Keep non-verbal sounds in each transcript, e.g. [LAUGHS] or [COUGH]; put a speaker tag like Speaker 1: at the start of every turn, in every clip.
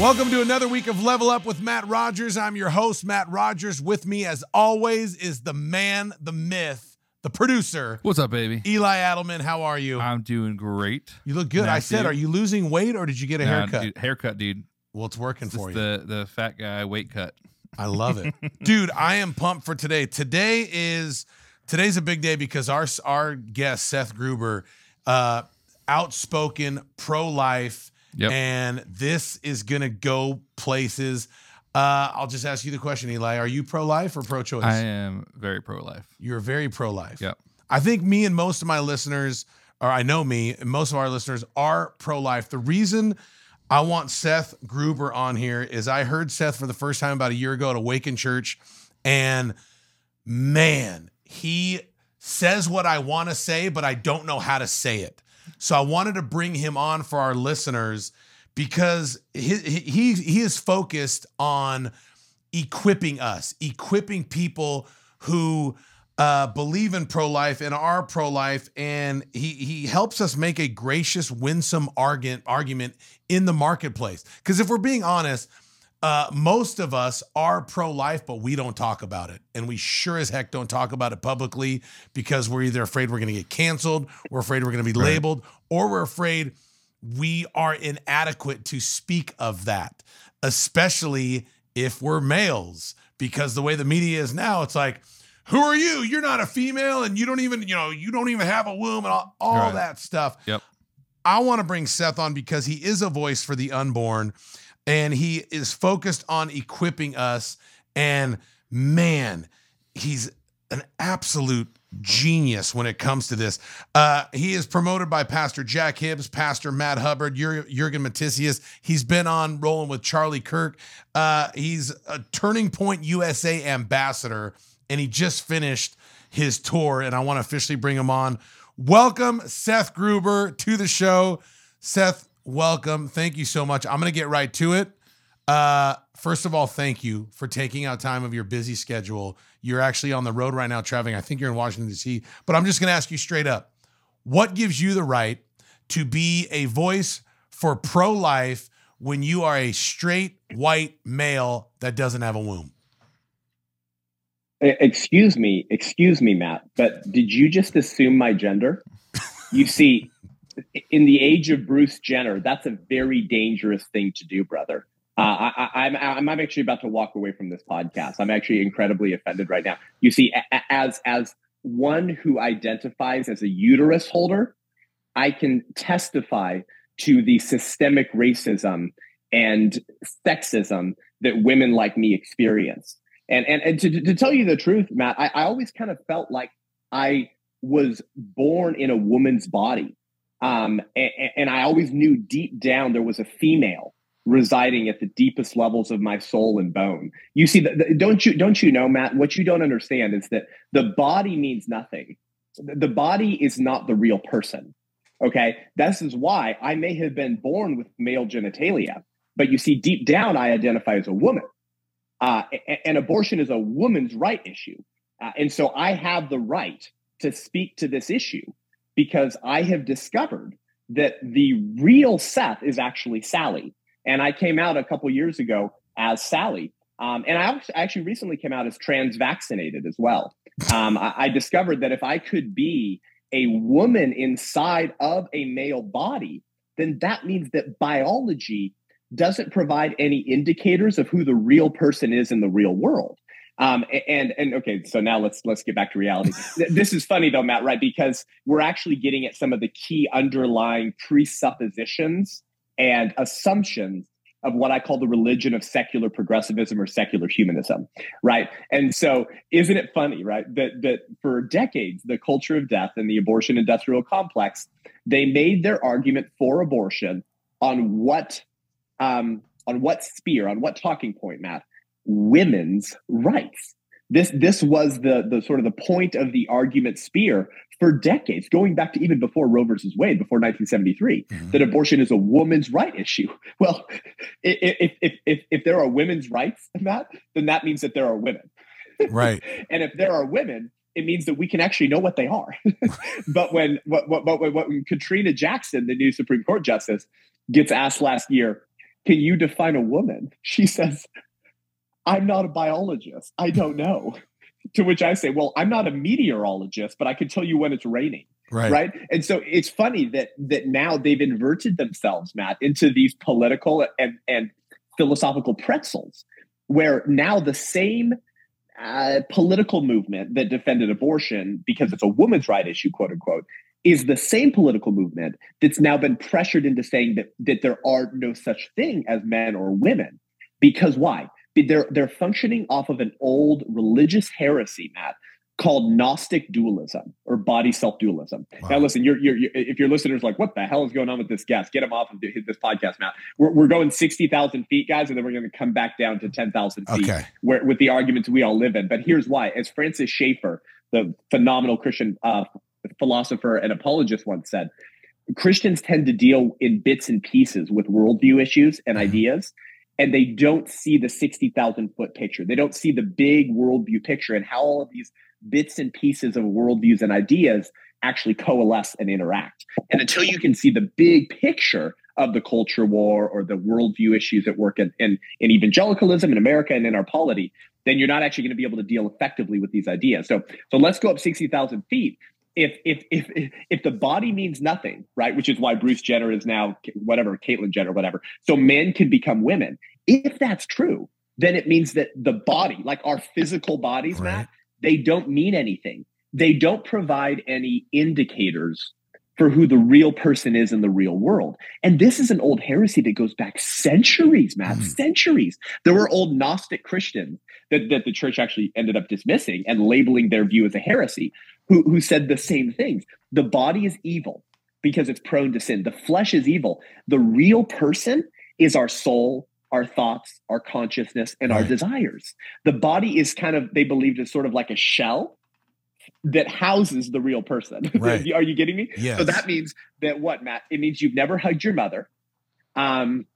Speaker 1: Welcome to another week of Level Up with Matt Rogers. I'm your host, Matt Rogers. With me, as always, is the man, the myth, the producer,
Speaker 2: What's up, baby?
Speaker 1: Eli Adelman. How are you?
Speaker 2: I'm doing great.
Speaker 1: You look good. I said,
Speaker 2: dude.
Speaker 1: are you losing weight or did you get a
Speaker 2: Nah,
Speaker 1: haircut?
Speaker 2: dude, haircut, dude.
Speaker 1: Well, it's working
Speaker 2: It's
Speaker 1: for you.
Speaker 2: the the fat guy weight cut.
Speaker 1: I love it. [LAUGHS] Dude, I am pumped for today. Today is today's a big day because our our guest Seth Gruber uh outspoken pro-life
Speaker 2: Yep.
Speaker 1: and this is going to go places. Uh I'll just ask you the question Eli, are you pro-life or pro-choice?
Speaker 2: I am very pro life.
Speaker 1: You're very pro-life.
Speaker 2: Yep.
Speaker 1: I think me and most of my listeners, or I know me and most of our listeners are pro-life. The reason I want Seth Gruber on here is I heard Seth for the first time about a year ago at Awaken Church, and man, he says what I want to say, but I don't know how to say it. So I wanted to bring him on for our listeners because he he, he is focused on equipping us, equipping people who uh, believe in pro life and are pro life, and he he helps us make a gracious, winsome argument argument in the marketplace. Because if we're being honest, uh, most of us are pro life, but we don't talk about it, and we sure as heck don't talk about it publicly because we're either afraid we're going to get canceled, we're afraid we're going to be labeled, or we're afraid we are inadequate to speak of that, especially if we're males, because the way the media is now, it's like, who are you? You're not a female, and you don't even, you know, you don't even have a womb, and all, all
Speaker 2: Right.
Speaker 1: that stuff.
Speaker 2: Yep.
Speaker 1: I want to bring Seth on because he is a voice for the unborn, and he is focused on equipping us. And man, he's an absolute genius when it comes to this. Uh, he is promoted by Pastor Jack Hibbs, Pastor Matt Hubbard, Jur- Jurgen Matthesius. He's been on rolling with Charlie Kirk. Uh, he's a Turning Point USA ambassador, and he just finished his tour. And I want to officially bring him on. Welcome, Seth Gruber, to the show. Seth, welcome. Thank you so much. I'm going to get right to it. Uh, first of all, thank you for taking out time of your busy schedule. You're actually on the road right now traveling. I think you're in Washington, D.C., but I'm just going to ask you straight up what gives you the right to be a voice for pro life when you are a straight white male that doesn't have a womb?
Speaker 3: Excuse me, excuse me, Matt, but did you just assume my gender? You see, in the age of Bruce Jenner, that's a very dangerous thing to do, brother. Uh, I, I, I'm, I'm actually about to walk away from this podcast. I'm actually incredibly offended right now. You see, as as one who identifies as a uterus holder, I can testify to the systemic racism and sexism that women like me experience. And and, and to, to tell you the truth, Matt, I, I always kind of felt like I was born in a woman's body. Um, and, and I always knew deep down there was a female residing at the deepest levels of my soul and bone. You see, the, the- don't you don't you know, Matt? What you don't understand is that the body means nothing. The body is not the real person. Okay, this is why I may have been born with male genitalia, but you see, deep down, I identify as a woman. Uh, and abortion is a woman's right issue. Uh, and so I have the right to speak to this issue because I have discovered that the real Seth is actually Sally. And I came out a couple years ago as Sally. Um, and I actually recently came out as trans vaccinated as well. Um, I, I discovered that if I could be a woman inside of a male body, then that means that biology doesn't provide any indicators of who the real person is in the real world. Um, and and okay, so now let's let's get back to reality. [LAUGHS] This is funny though, Matt, right? Because we're actually getting at some of the key underlying presuppositions and assumptions of what I call the religion of secular progressivism or secular humanism, right? And so, isn't it funny, right, that that for decades the culture of death and the abortion industrial complex they made their argument for abortion on what um, on what spear, on what talking point, Matt? Women's rights. This this was the the sort of the point of the argument spear for decades, going back to even before Roe versus Wade, before 1973,
Speaker 1: Mhm.
Speaker 3: that abortion is a woman's right issue. [LAUGHS] Well, if if if, if there are women's rights, in that, then that means that there are women. [LAUGHS]
Speaker 1: Right.
Speaker 3: And if there are women, it means that we can actually know what they are. [LAUGHS] but when what, what, what, when Ketanji Jackson, the new Supreme Court justice, gets asked last year, can you define a woman? She says, I'm not a biologist. I don't know. [LAUGHS] to which I say, well, I'm not a meteorologist, but I can tell you when it's raining.
Speaker 1: Right.
Speaker 3: Right. And so it's funny that that now they've inverted themselves, Matt, into these political and, and philosophical pretzels, where now the same uh, political movement that defended abortion because it's a woman's right issue, quote unquote, is the same political movement that's now been pressured into saying that that there are no such thing as men or women. Because why? They're they're functioning off of an old religious heresy, Matt, called Gnostic dualism or body self dualism. Wow. Now, listen, you're, you're, you're, if your listeners like, what the hell is going on with this guest? Get him off of this podcast, Matt. We're, we're going 60,000 feet, guys, and then we're going to come back down to 10,000 feet
Speaker 1: okay.
Speaker 3: where, with the arguments we all live in. But here's why. As Francis Schaeffer, the phenomenal Christian uh, philosopher and apologist once said, Christians tend to deal in bits and pieces with worldview issues and mm-hmm. ideas and they don't see the 60,000 foot picture. They don't see the big worldview picture and how all of these bits and pieces of worldviews and ideas actually coalesce and interact. And until you can see the big picture of the culture war or the worldview issues at work in, in, in evangelicalism in America and in our polity, then you're not actually going to be able to deal effectively with these ideas. So, so let's go up 60,000 feet. If, if if if the body means nothing, right, which is why Bruce Jenner is now whatever Caitlyn Jenner, whatever. So men can become women. If that's true, then it means that the body, like our physical bodies, right. Matt, they don't mean anything. They don't provide any indicators for who the real person is in the real world. And this is an old heresy that goes back centuries, Matt, mm. centuries. There were old Gnostic Christians that, that the church actually ended up dismissing and labeling their view as a heresy, who, who said the same things. The body is evil because it's prone to sin. The flesh is evil. The real person is our soul, our thoughts, our consciousness, and our desires. The body is kind of, they believed, is sort of like a shell that houses the real person. [LAUGHS]
Speaker 1: Right.
Speaker 3: Are you getting me?
Speaker 1: Yes.
Speaker 3: So that means that what, Matt? It means you've never hugged your mother. Um,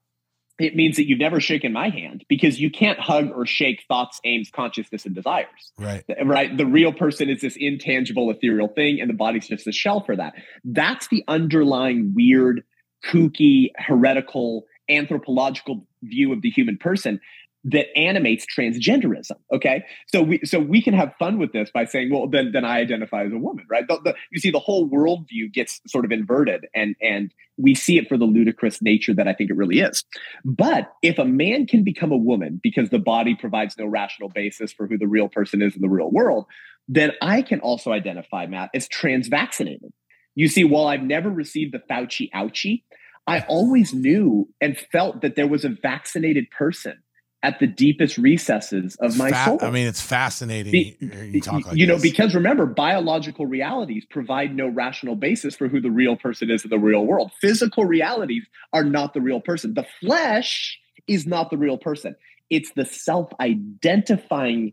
Speaker 3: it means that you've never shaken my hand because you can't hug or shake thoughts, aims, consciousness, and desires.
Speaker 1: Right.
Speaker 3: Right. The real person is this intangible, ethereal thing, and the body's just a shell for that. That's the underlying weird, kooky, heretical, anthropological view of the human person that animates transgenderism. Okay, so we so we can have fun with this by saying, well, then then I identify as a woman, right? The, the, you see, the whole worldview gets sort of inverted, and and we see it for the ludicrous nature that I think it really is. But if a man can become a woman because the body provides no rational basis for who the real person is in the real world, then I can also identify Matt as transvaccinated. You see, while I've never received the Fauci ouchie, I always knew and felt that there was a vaccinated person at the deepest recesses of my Fa- soul.
Speaker 1: I mean, it's fascinating. Be,
Speaker 3: you, like you know, because remember, biological realities provide no rational basis for who the real person is in the real world. Physical realities are not the real person. The flesh is not the real person. It's the self-identifying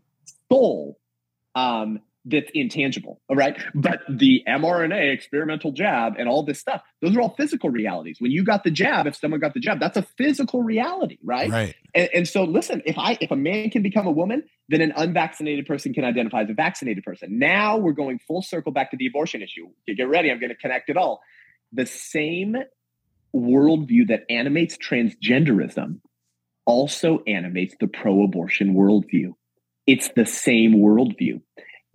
Speaker 3: soul um, that's intangible. All right. But the mRNA experimental jab and all this stuff, those are all physical realities. When you got the jab, if someone got the jab, that's a physical reality, right?
Speaker 1: Right.
Speaker 3: And, and so listen, if I if a man can become a woman, then an unvaccinated person can identify as a vaccinated person. Now we're going full circle back to the abortion issue. Get ready, I'm going to connect it all. The same worldview that animates transgenderism also animates the pro-abortion worldview. It's the same worldview.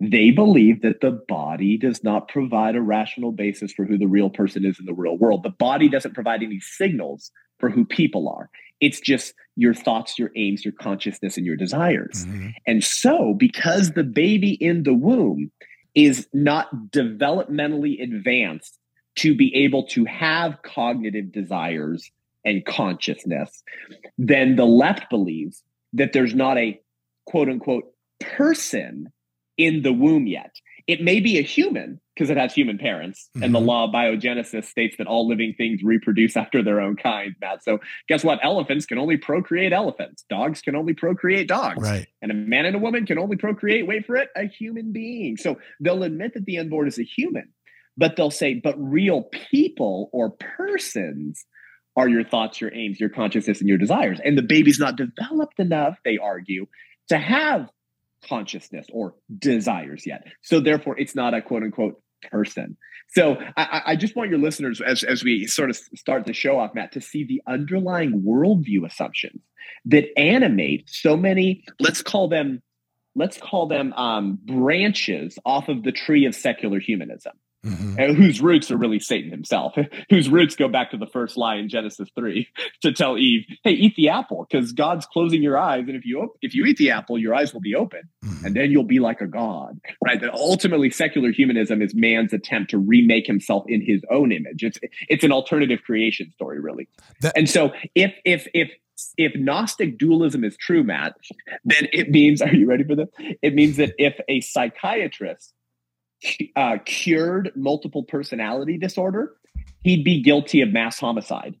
Speaker 3: They believe that the body does not provide a rational basis for who the real person is in the real world. The body doesn't provide any signals for who people are. It's just your thoughts, your aims, your consciousness, and your desires. Mm-hmm. And so, because the baby in the womb is not developmentally advanced to be able to have cognitive desires and consciousness, then the left believes that there's not a quote unquote person in the womb yet. It may be a human because it has human parents, mm-hmm. and the mm-hmm. law of biogenesis states that all living things reproduce after their own kind, Matt. So, guess what? Elephants can only procreate elephants. Dogs can only procreate dogs.
Speaker 1: Right.
Speaker 3: And a man and a woman can only procreate, wait for it, a human being. So, they'll admit that the unborn is a human, but they'll say, but real people or persons are your thoughts, your aims, your consciousness, and your desires. And the baby's not developed enough, they argue, to have consciousness or desires yet. So therefore, it's not a quote unquote person. So I, I, just want your listeners, as, as we sort of start the show off, Matt, to see the underlying worldview assumptions that animate so many, let's call them, let's call them um, branches off of the tree of secular humanism mm-hmm. and whose roots are really Satan himself, [LAUGHS] whose roots go back to the first lie in Genesis three [LAUGHS] to tell Eve, "Hey, eat the apple, because God's closing your eyes, and if you op- if you eat the apple, your eyes will be open, mm-hmm. and then you'll be like a god." Right? That ultimately, secular humanism is man's attempt to remake himself in his own image. It's it's an alternative creation story, really. That- and so, if if if if Gnostic dualism is true, Matt, then it means, [LAUGHS] are you ready for this? It means that if a psychiatrist uh, cured multiple personality disorder, he'd be guilty of mass homicide.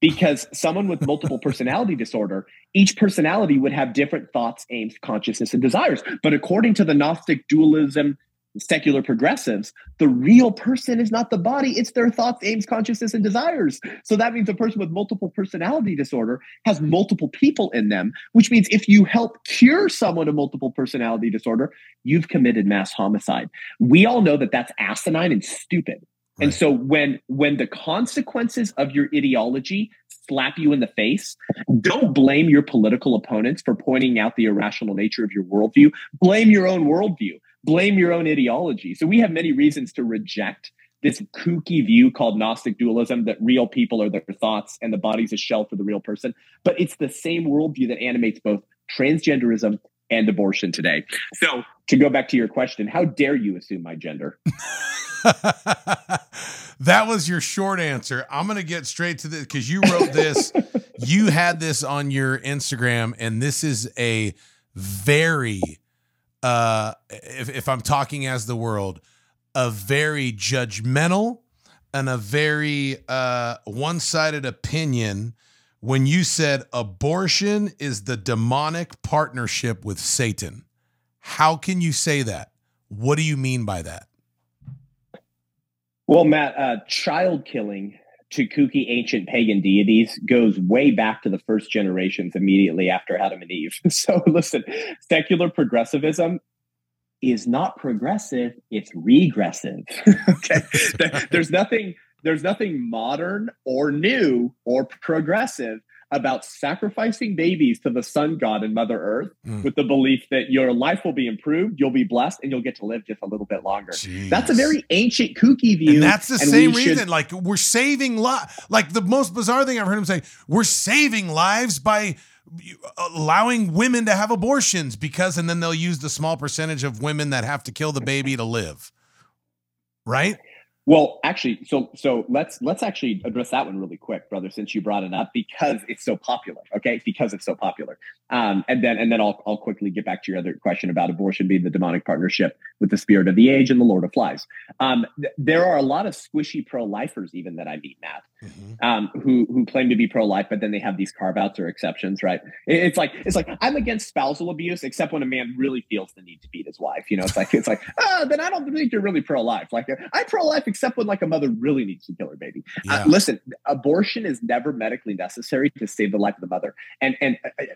Speaker 3: Because someone with multiple personality [LAUGHS] disorder, each personality would have different thoughts, aims, consciousness, and desires. But according to the Gnostic dualism secular progressives, the real person is not the body, it's their thoughts, aims, consciousness, and desires. So that means a person with multiple personality disorder has multiple people in them, which means if you help cure someone of multiple personality disorder, you've committed mass homicide. We all know that that's asinine and stupid. Right. And so when when the consequences of your ideology slap you in the face, don't blame your political opponents for pointing out the irrational nature of your worldview. Blame your own worldview blame your own ideology. So we have many reasons to reject this kooky view called Gnostic dualism that real people are their thoughts and the body's a shell for the real person. But it's the same worldview that animates both transgenderism and abortion today. So to go back to your question, how dare you assume my gender? [LAUGHS]
Speaker 1: that was your short answer. I'm going to get straight to this because you wrote this. [LAUGHS] you had this on your Instagram, and this is a very uh, if, if I'm talking as the world, a very judgmental and a very uh, one sided opinion when you said abortion is the demonic partnership with Satan. How can you say that? What do you mean by that?
Speaker 3: Well, Matt, uh, child killing to kooky ancient pagan deities goes way back to the first generations immediately after Adam and Eve. [LAUGHS] So listen, secular progressivism is not progressive, it's regressive. [LAUGHS] okay. [LAUGHS] there's nothing there's nothing modern or new or progressive about sacrificing babies to the sun god and mother earth mm. with the belief that your life will be improved you'll be blessed and you'll get to live just a little bit longer Jeez. that's a very ancient kooky view
Speaker 1: and that's the and same reason should... like we're saving li- like the most bizarre thing i've heard him say we're saving lives by allowing women to have abortions because and then they'll use the small percentage of women that have to kill the baby to live right
Speaker 3: well, actually, so so let's let's actually address that one really quick, brother, since you brought it up because it's so popular. Okay, because it's so popular. Um, and then and then I'll I'll quickly get back to your other question about abortion being the demonic partnership with the spirit of the age and the Lord of Flies. Um, th- there are a lot of squishy pro-lifers even that I meet, Matt, mm-hmm. um, who who claim to be pro-life, but then they have these carve-outs or exceptions, right? It, it's like it's like I'm against spousal abuse, except when a man really feels the need to beat his wife. You know, it's like it's like oh, [LAUGHS] then I don't think you're really pro-life. Like I'm pro-life except when like a mother really needs to kill her baby. Uh, yeah. Uh, listen, abortion is never medically necessary to save the life of the mother. And and uh, uh,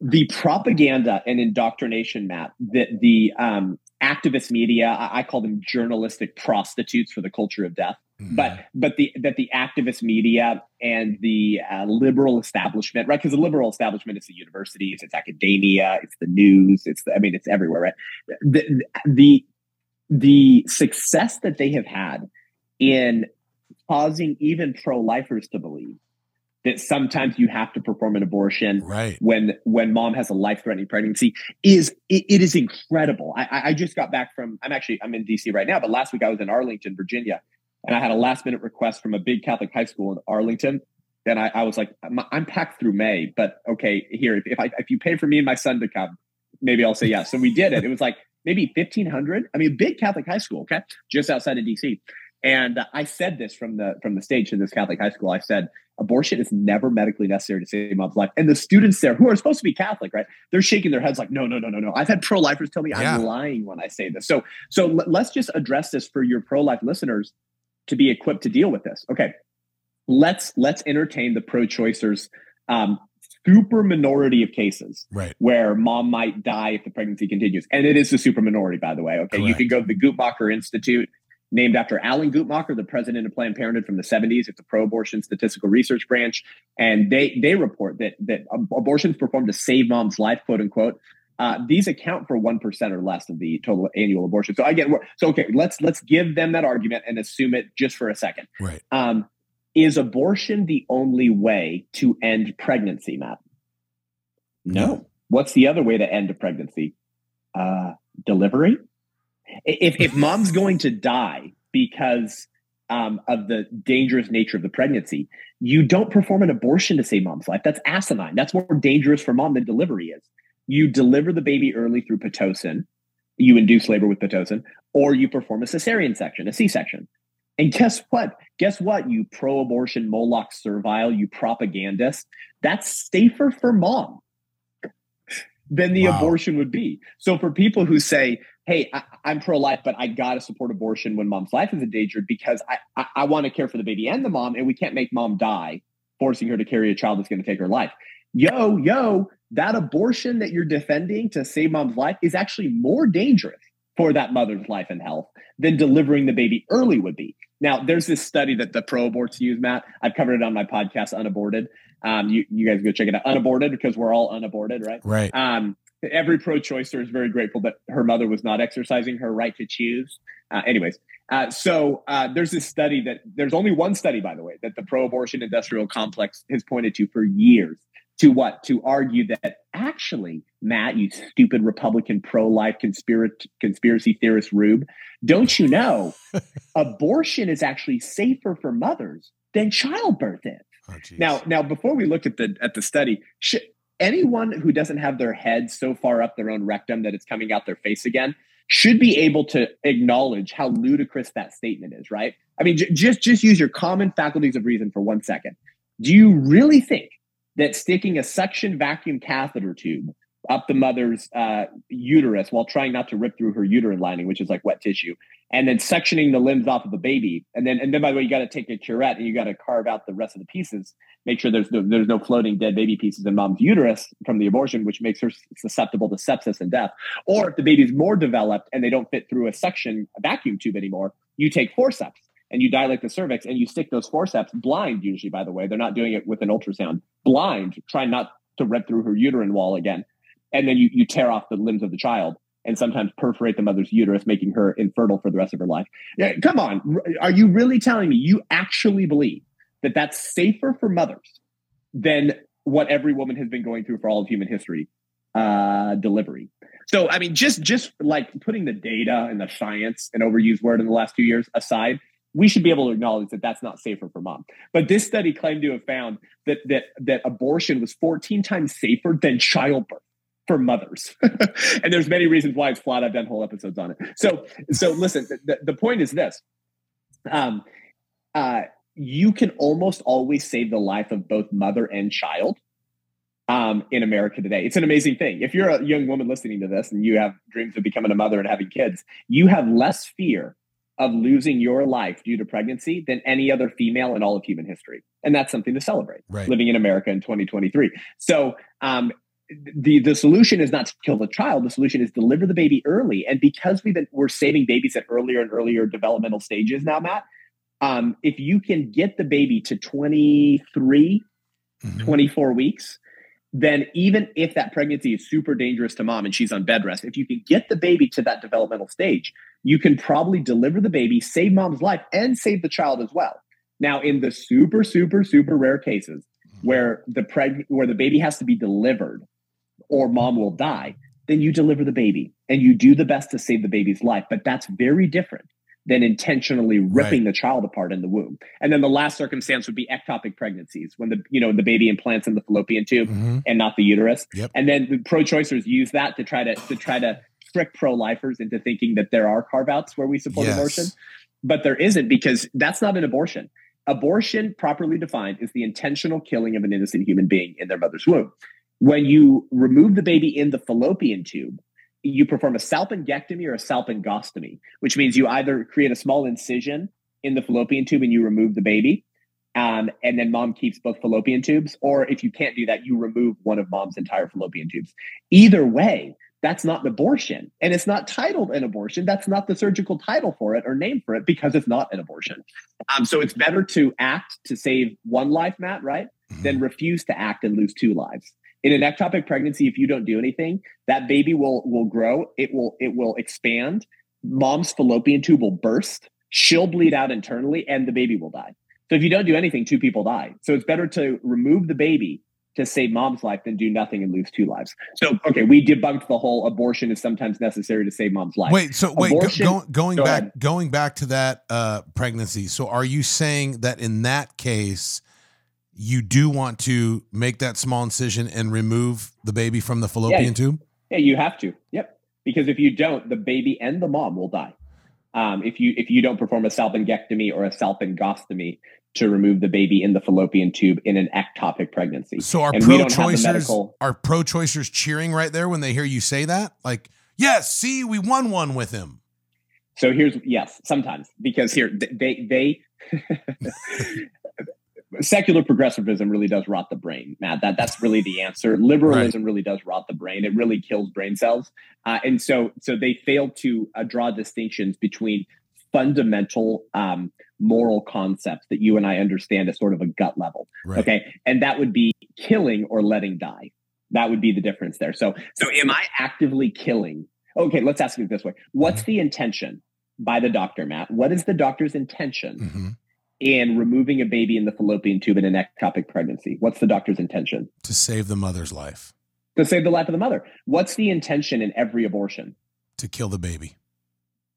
Speaker 3: the propaganda and indoctrination, Matt, that the um, activist media, I, I, call them journalistic prostitutes for the culture of death. Mm-hmm. But but the that the activist media and the uh, liberal establishment, right? Because the liberal establishment is the universities, it's academia, it's the news, it's the, I mean, it's everywhere, right? The, the the success that they have had in causing even pro-lifers to believe that sometimes you have to perform an abortion
Speaker 1: right.
Speaker 3: when when mom has a life-threatening pregnancy is it, it is incredible. I, I just got back from i'm actually i'm in dc right now but last week i was in arlington virginia and i had a last minute request from a big catholic high school in arlington. And i, I was like I'm, I'm, packed through may but okay here if, if i if you pay for me and my son to come maybe i'll say yes. So we did it. It was like maybe 1500 i mean a big catholic high school okay? Just outside of dc and i said this from the from the stage to this catholic high school. I said abortion is never medically necessary to save mom's life. And the students there who are supposed to be catholic right? They're shaking their heads like no no no no no. I've had pro-lifers tell me yeah. i'm lying when i say this. So so let's just address this for your pro-life listeners to be equipped to deal with this. Okay. Let's let's entertain the pro-choicers um, super minority of cases
Speaker 1: Right.
Speaker 3: where mom might die if the pregnancy continues. And it is the super minority, by the way. Okay. You can go to the Guttmacher Institute, named after Alan Guttmacher, the president of Planned Parenthood from the 70s. It's a pro-abortion statistical research branch. And they they report that that abortions performed to save mom's life, quote unquote. Uh, these account for one percent or less of the total annual abortion. So I get so okay, let's let's give them that argument and assume it just for a second.
Speaker 1: Right.
Speaker 3: Um, is abortion the only way to end pregnancy, Matt? No. What's the other way to end a pregnancy? Uh, delivery. If if mom's going to die because um, of the dangerous nature of the pregnancy, you don't perform an abortion to save mom's life. That's asinine. That's more dangerous for mom than delivery is. You deliver the baby early through pitocin. You induce labor with pitocin, or you perform a cesarean section, a C-section. And guess what? Guess what? You pro-abortion Moloch servile, you propagandist. That's safer for mom than the
Speaker 1: Wow.
Speaker 3: abortion would be. So for people who say, "Hey, I, I'm pro-life, but I got to support abortion when mom's life is endangered because I, I, I want to care for the baby and the mom, and we can't make mom die, forcing her to carry a child that's going to take her life." Yo, yo, that abortion that you're defending to save mom's life is actually more dangerous for that mother's life and health than delivering the baby early would be. Now, there's this study that the pro-aborts use, Matt. I've covered it on my podcast, Unaborted. Um, you, you guys go check it out, Unaborted, because we're all unaborted, right?
Speaker 1: Right.
Speaker 3: Um, every pro-choicer is very grateful that her mother was not exercising her right to choose. Uh, anyways, uh, so uh, there's this study that there's only one study, by the way, that the pro-abortion industrial complex has pointed to for years. To what? To argue that actually, Matt, you stupid Republican pro-life conspiracy conspiracy theorist rube, don't you know [LAUGHS] abortion is actually safer for mothers than childbirth is?
Speaker 1: Oh.
Speaker 3: Now, now before we look at the at the study, should, anyone who doesn't have their head so far up their own rectum that it's coming out their face again should be able to acknowledge how ludicrous that statement is, right? I mean, j- just just use your common faculties of reason for one second. Do you really think that sticking a suction vacuum catheter tube up the mother's uh, uterus while trying not to rip through her uterine lining, which is like wet tissue, and then sectioning the limbs off of the baby, and then and then by the way, you got to take a curette and you got to carve out the rest of the pieces. Make sure there's no there's no floating dead baby pieces in mom's uterus from the abortion, which makes her susceptible to sepsis and death. Or if the baby's more developed and they don't fit through a suction vacuum tube anymore, you take forceps and you dilate the cervix and you stick those forceps blind. Usually, by the way, they're not doing it with an ultrasound. Blind, trying not to rip through her uterine wall again, and then you you tear off the limbs of the child and sometimes perforate the mother's uterus, making her infertile for the rest of her life. Yeah, come on, are you really telling me you actually believe that that's safer for mothers than what every woman has been going through for all of human history? Uh, delivery. So, I mean, just just like putting the data and the science, an overused word in the last few years aside, we should be able to acknowledge that that's not safer for mom. But this study claimed to have found that that that abortion was 14 times safer than childbirth for mothers. [LAUGHS] and there's many reasons why it's flawed. I've done whole episodes on it. So so listen, the, the point is this. Um uh you can almost always save the life of both mother and child um, in America today. It's an amazing thing. If you're a young woman listening to this and you have dreams of becoming a mother and having kids, you have less fear of losing your life due to pregnancy than any other female in all of human history. And that's something to celebrate
Speaker 1: Right.
Speaker 3: living in America in 2023. So, um, the the solution is not to kill the child. The solution is deliver the baby early. And because we've been we're saving babies at earlier and earlier developmental stages now, Matt. Um, if you can get the baby to 23,
Speaker 1: Mhm.
Speaker 3: 24 weeks, then even if that pregnancy is super dangerous to mom and she's on bed rest, if you can get the baby to that developmental stage, you can probably deliver the baby, save mom's life, and save the child as well. Now, in the super, super, super rare cases where the preg- where the baby has to be delivered or mom will die, then you deliver the baby and you do the best to save the baby's life. But that's very different than intentionally ripping the child apart in the womb. And then the last circumstance would be ectopic pregnancies when the you know the baby implants in the fallopian tube
Speaker 1: Mhm.
Speaker 3: and not the uterus.
Speaker 1: Yep.
Speaker 3: And then the pro-choicers use that to try to to try to trick pro-lifers into thinking that there are carve-outs where we support
Speaker 1: Yes.
Speaker 3: abortion, but there isn't because that's not an abortion. Abortion, properly defined, is the intentional killing of an innocent human being in their mother's womb. When you remove the baby in the fallopian tube, you perform a salpingectomy or a salpingostomy, which means you either create a small incision in the fallopian tube and you remove the baby, Um, and then mom keeps both fallopian tubes. Or if you can't do that, you remove one of mom's entire fallopian tubes. Either way, that's not an abortion. And it's not titled an abortion. That's not the surgical title for it or name for it because it's not an abortion. Um, so it's better to act to save one life, Matt, right?
Speaker 1: Mhm.
Speaker 3: Than refuse to act and lose two lives. In an ectopic pregnancy, if you don't do anything, that baby will will grow. It will it will expand. Mom's fallopian tube will burst. She'll bleed out internally, and the baby will die. So if you don't do anything, two people die. So it's better to remove the baby to save mom's life than do nothing and lose two lives. So okay, we debunked the whole abortion is sometimes necessary to save mom's life.
Speaker 1: Wait, so wait, go,
Speaker 3: Abortion-
Speaker 1: go, going
Speaker 3: Go
Speaker 1: back,
Speaker 3: ahead.
Speaker 1: going back to that uh, pregnancy. So, are you saying that in that case, you do want to make that small incision and remove the baby from the fallopian tube?
Speaker 3: Yeah, you have to. Yep. Because if you don't, the baby and the mom will die. Um, if you if you don't perform a salpingectomy or a salpingostomy to remove the baby in the fallopian tube in an ectopic pregnancy.
Speaker 1: So, are
Speaker 3: And we don't have the
Speaker 1: pro-choicers are pro-choicers cheering right there when they hear you say that? Like, yes, see, we won one with him.
Speaker 3: So here's yes, sometimes because here they they [LAUGHS] secular progressivism really does rot the brain, Matt. That that's really the answer. Liberalism really does rot the brain. It really kills brain cells, uh, and so so they fail to uh, draw distinctions between fundamental um, moral concepts that you and I understand at sort of a gut level.
Speaker 1: Right.
Speaker 3: Okay, and that would be killing or letting die. That would be the difference there. So so am I actively killing? Okay, let's ask it this way: What's the intention by the doctor, Matt? What is the doctor's intention?
Speaker 1: Mhm.
Speaker 3: in removing a baby in the fallopian tube in an ectopic pregnancy? What's the doctor's intention?
Speaker 1: To save the mother's life,
Speaker 3: To save the life of the mother. What's the intention in every abortion?
Speaker 1: to kill the baby.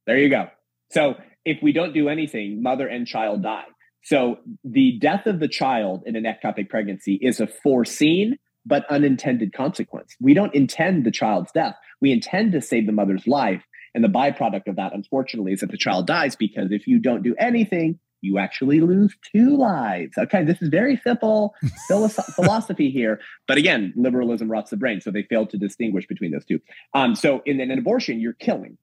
Speaker 3: There you go. So if we don't do anything, mother and child die. So the death of the child in an ectopic pregnancy is a foreseen but unintended consequence. We don't intend the child's death. We intend to save the mother's life. And the byproduct of that, unfortunately, is that the child dies because if you don't do anything, you actually lose two lives. Okay, this is very simple [LAUGHS] philosophy here. But again, liberalism rots the brain. So they fail to distinguish between those two. Um, so in an abortion, you're killing.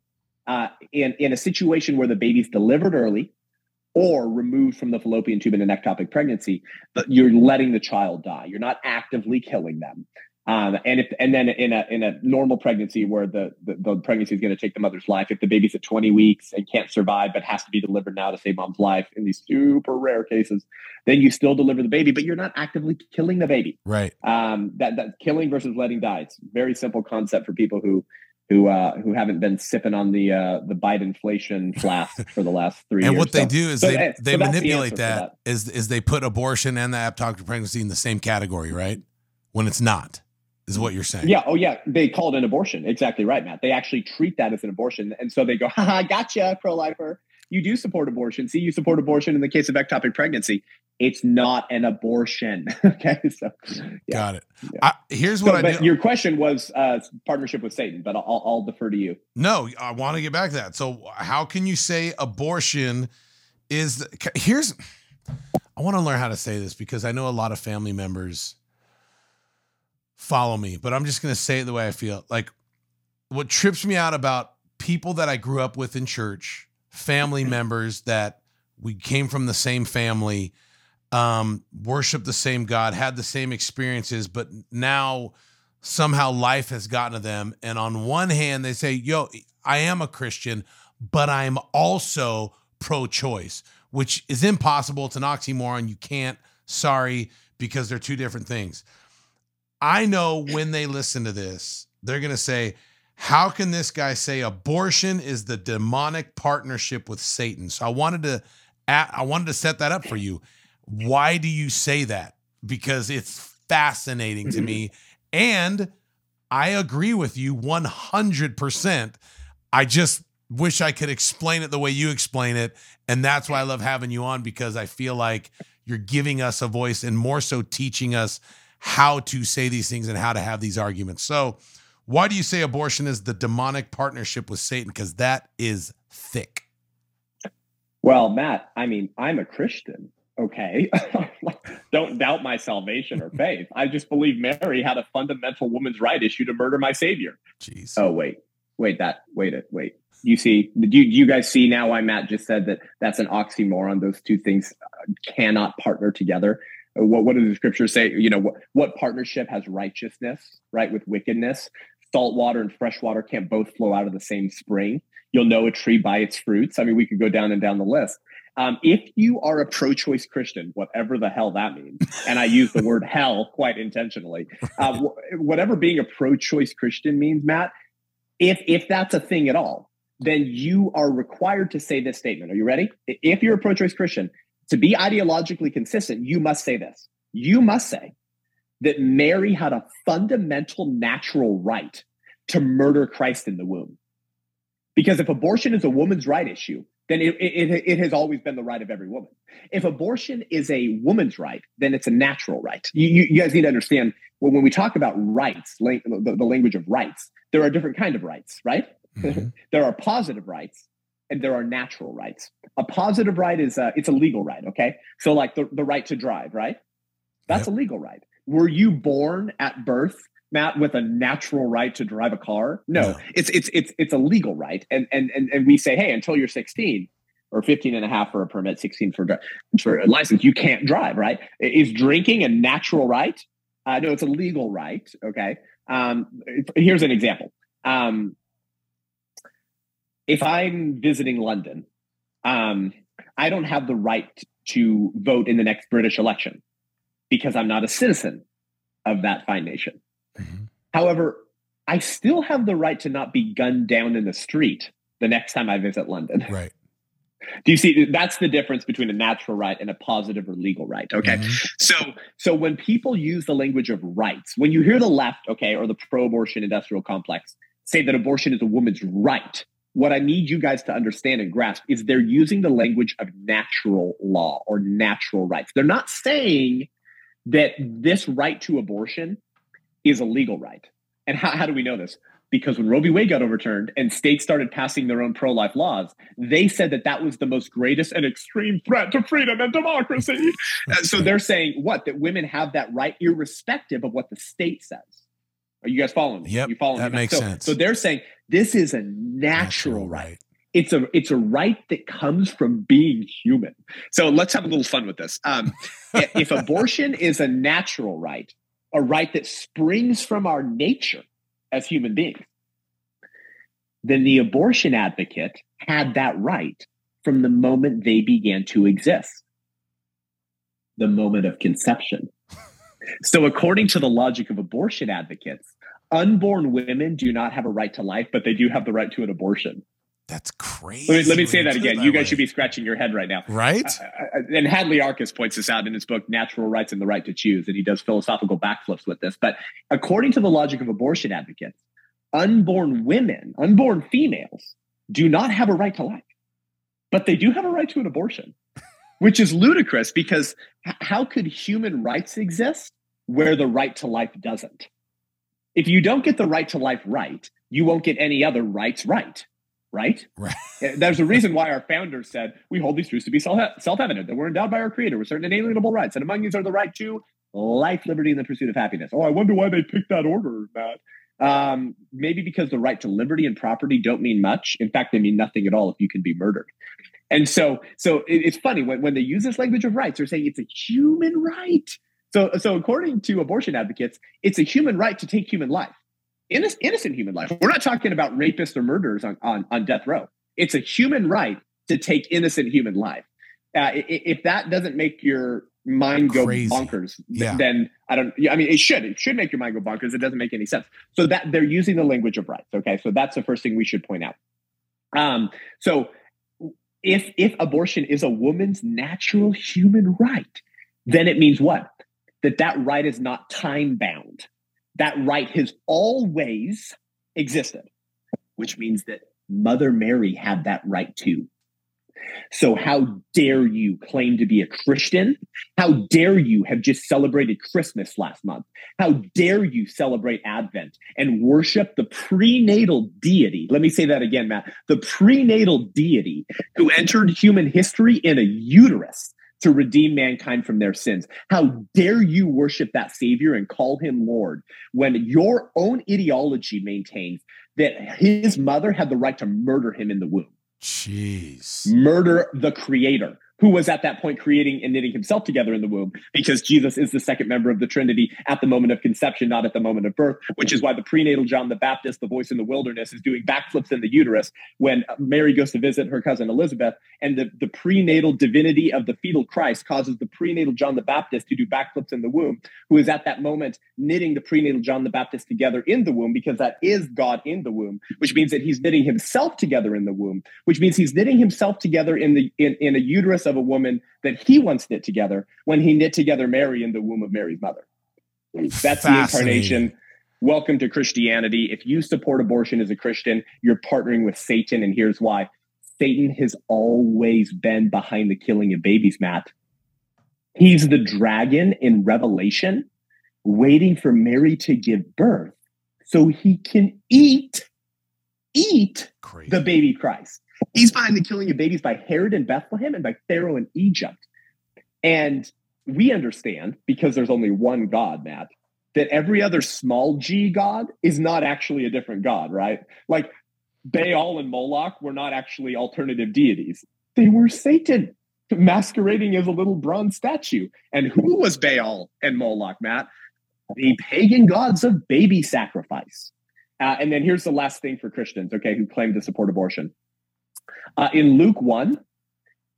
Speaker 3: Uh, in, in a situation where the baby's delivered early or removed from the fallopian tube in an ectopic pregnancy, but you're letting the child die. You're not actively killing them. Um, and if and then in a in a normal pregnancy where the the, the pregnancy is going to take the mother's life, if the baby's at 20 weeks and can't survive but has to be delivered now to save mom's life in these super rare cases, then you still deliver the baby, but you're not actively killing the baby
Speaker 1: Right.
Speaker 3: um, that that killing versus letting die. It's a very simple concept for people who who uh, who haven't been sipping on the uh, the Biden inflation flask [LAUGHS] for the last three
Speaker 1: And
Speaker 3: years.
Speaker 1: what they
Speaker 3: So-
Speaker 1: do is
Speaker 3: so,
Speaker 1: they,
Speaker 3: eh,
Speaker 1: they
Speaker 3: so that's the
Speaker 1: manipulate that is is they put abortion and the ectopic pregnancy in the same category, right? When it's not, is what you're saying.
Speaker 3: Yeah. Oh, yeah. They call it an abortion. Exactly right, Matt. They actually treat that as an abortion, and so they go, [LAUGHS] "Ha "Ha, gotcha, pro-lifer. You do support abortion. See, you support abortion in the case of ectopic pregnancy. It's not an abortion. [LAUGHS] okay. So, yeah.
Speaker 1: Got it.
Speaker 3: Yeah.
Speaker 1: I, here's
Speaker 3: So,
Speaker 1: what I
Speaker 3: but
Speaker 1: do.
Speaker 3: your question was uh, partnership with Satan, but I'll, I'll defer to you.
Speaker 1: No, I want to get back to that. So, how can you say abortion is the, here's I want to learn how to say this because I know a lot of family members follow me, but I'm just going to say it the way I feel. Like what trips me out about people that I grew up with in church, family members that we came from the same family, um, worship the same God, had the same experiences, but now somehow life has gotten to them. And on one hand, they say, Yo, I am a Christian, but I'm also pro choice, which is impossible. It's an oxymoron. You can't, sorry, because they're two different things. I know when they listen to this, they're going to say, How can this guy say abortion is the demonic partnership with Satan? So I wanted to. I wanted to set that up for you. Why do you say that? Because it's fascinating to me. [CLEARS THROAT] And I agree with you 100%. I just wish I could explain it the way you explain it. And that's why I love having you on because I feel like you're giving us a voice and more so teaching us how to say these things and how to have these arguments. So, why do you say abortion is the demonic partnership with Satan? Because that is thick.
Speaker 3: Well, Matt, I mean, I'm a Christian. Okay. [LAUGHS] Don't doubt my salvation or faith. I just believe Mary had a fundamental woman's right issue to murder my savior.
Speaker 1: Jeez.
Speaker 3: Oh, wait. wait, that, wait it, wait. You see, do you, do you guys see now why Matt just said that that's an oxymoron? Those two things cannot partner together. Uh, What, what does the scripture say? You know, what, what partnership has righteousness, right, with wickedness? Salt water and fresh water can't both flow out of the same spring. You'll know a tree by its fruits. I mean, we could go down and down the list. Um, if you are a pro choice Christian, whatever the hell that means, and I use the word [LAUGHS] hell quite intentionally, uh, wh- whatever being a pro choice Christian means, Matt, if, if that's a thing at all, then you are required to say this statement. Are you ready? If you're a pro choice Christian, to be ideologically consistent, you must say this. You must say that Mary had a fundamental natural right to murder Christ in the womb. Because if abortion is a woman's right issue, then it, it, it has always been the right of every woman. If abortion is a woman's right, then it's a natural right. You, you, you guys need to understand when, when we talk about rights, lang- the, the language of rights, there are different kind of rights, right?
Speaker 1: Mhm. [LAUGHS]
Speaker 3: there are positive rights and there are natural rights. A positive right is a, it's a legal right, okay? So like the, the right to drive, right? That's a legal right. Were you born at birth, Matt, with a natural right to drive a car? No,
Speaker 1: No.
Speaker 3: it's it's it's it's a legal right. And and and and we say, hey, until you're 16 or 15 and a half for a permit, 16 for, for a license, you can't drive, right? Is drinking a natural right? Uh, no, it's a legal right. Okay. Um, here's an example. Um, if I'm visiting London, um, I don't have the right to vote in the next British election because I'm not a citizen of that fine nation.
Speaker 1: Mhm.
Speaker 3: However, I still have the right to not be gunned down in the street the next time I visit London. [LAUGHS]
Speaker 1: Right.
Speaker 3: Do you see? That's the difference between a natural right and a positive or legal right. Okay.
Speaker 1: Mhm.
Speaker 3: So, so when people use the language of rights, when you hear the left, okay, or the pro-abortion industrial complex say that abortion is a woman's right, what I need you guys to understand and grasp is they're using the language of natural law or natural rights. They're not saying that this right to abortion is a legal right. And how, how do we know this? Because when Roe v. Wade got overturned and states started passing their own pro life laws, they said that that was the most greatest and extreme threat to freedom and democracy. So they're saying what? That women have that right irrespective of what the state says. Are you guys following me?
Speaker 1: Yep,
Speaker 3: you following
Speaker 1: that
Speaker 3: me?
Speaker 1: makes
Speaker 3: so,
Speaker 1: sense.
Speaker 3: So they're saying this is a natural, right. It's a it's a right that comes from being human. So let's have a little fun with this. Um, [LAUGHS] if abortion is a natural right, a right that springs from our nature as human beings, then the abortion advocate had that right from the moment they began to exist, the moment of conception. [LAUGHS] So, according to the logic of abortion advocates, unborn women do not have a right to life, but they do have the right to an abortion.
Speaker 1: That's crazy.
Speaker 3: Let me, let me say that again.
Speaker 1: it
Speaker 3: You
Speaker 1: that
Speaker 3: guys should be scratching your head right now.
Speaker 1: right.
Speaker 3: Uh, and Hadley Arkes points this out in his book, Natural Rights and the Right to Choose, and he does philosophical backflips with this. But according to the logic of abortion advocates, unborn women, unborn females, do not have a right to life, but they do have a right to an abortion, [LAUGHS] which is ludicrous because how could human rights exist where the right to life doesn't? If you don't get the right to life right, you won't get any other rights right, right?
Speaker 1: Right.
Speaker 3: Uh, There's a reason why our founders said we hold these truths to be self evident that we're endowed by our Creator with certain inalienable rights, and among these are the right to life, liberty, and the pursuit of happiness. Oh, I wonder why they picked that order, Matt. Um, maybe because the right to liberty and property don't mean much. In fact, they mean nothing at all if you can be murdered. And so, so it- it's funny when, when they use this language of rights, they're saying it's a human right. So, so according to abortion advocates, it's a human right to take human life, innocent, innocent human life. We're not talking about rapists or murderers on, on, on death row. It's a human right to take innocent human life. Uh, if that doesn't make your mind go
Speaker 1: Crazy.
Speaker 3: bonkers,
Speaker 1: Yeah.
Speaker 3: then I don't. I mean, it should. It should make your mind go bonkers. It doesn't make any sense. So that they're using the language of rights. Okay, so that's the first thing we should point out. Um, so if if abortion is a woman's natural human right, then it means what? That that right is not time bound. That right has always existed, which means that Mother Mary had that right too. So, how dare you claim to be a Christian? How dare you have just celebrated Christmas last month? How dare you celebrate Advent and worship the prenatal deity? Let me say that again, Matt. The prenatal deity who entered human history in a uterus to redeem mankind from their sins. How dare you worship that Savior and call him Lord when your own ideology maintains that his mother had the right to murder him in the womb,
Speaker 1: Jeez.
Speaker 3: murder the creator who was at that point creating and knitting himself together in the womb because Jesus is the second member of the Trinity at the moment of conception, not at the moment of birth, which is why the prenatal John the Baptist, the voice in the wilderness, is doing backflips in the uterus when Mary goes to visit her cousin Elizabeth. And the, the prenatal divinity of the fetal Christ causes the prenatal John the Baptist to do backflips in the womb, who is at that moment knitting the prenatal John the Baptist together in the womb because that is God in the womb, which means that he's knitting himself together in the womb, which means he's knitting himself together in the in, in a uterus of a woman that he once knit together when he knit together Mary in the womb of Mary's mother. That's the incarnation. Welcome to Christianity. If you support abortion as a Christian, you're partnering with Satan, and here's why. Satan has always been behind the killing of babies, Matt. He's the dragon in Revelation, waiting for Mary to give birth so he can eat, eat
Speaker 1: Crazy.
Speaker 3: the baby Christ. He's behind the killing of babies by Herod in Bethlehem and by Pharaoh in Egypt. And we understand, because there's only one God, Matt, that every other small g God is not actually a different God, right? Like Baal and Moloch were not actually alternative deities, they were Satan masquerading as a little bronze statue. And who was Baal and Moloch, Matt? The pagan gods of baby sacrifice. Uh, and then here's the last thing for Christians, okay, who claim to support abortion. Uh, in Luke 1,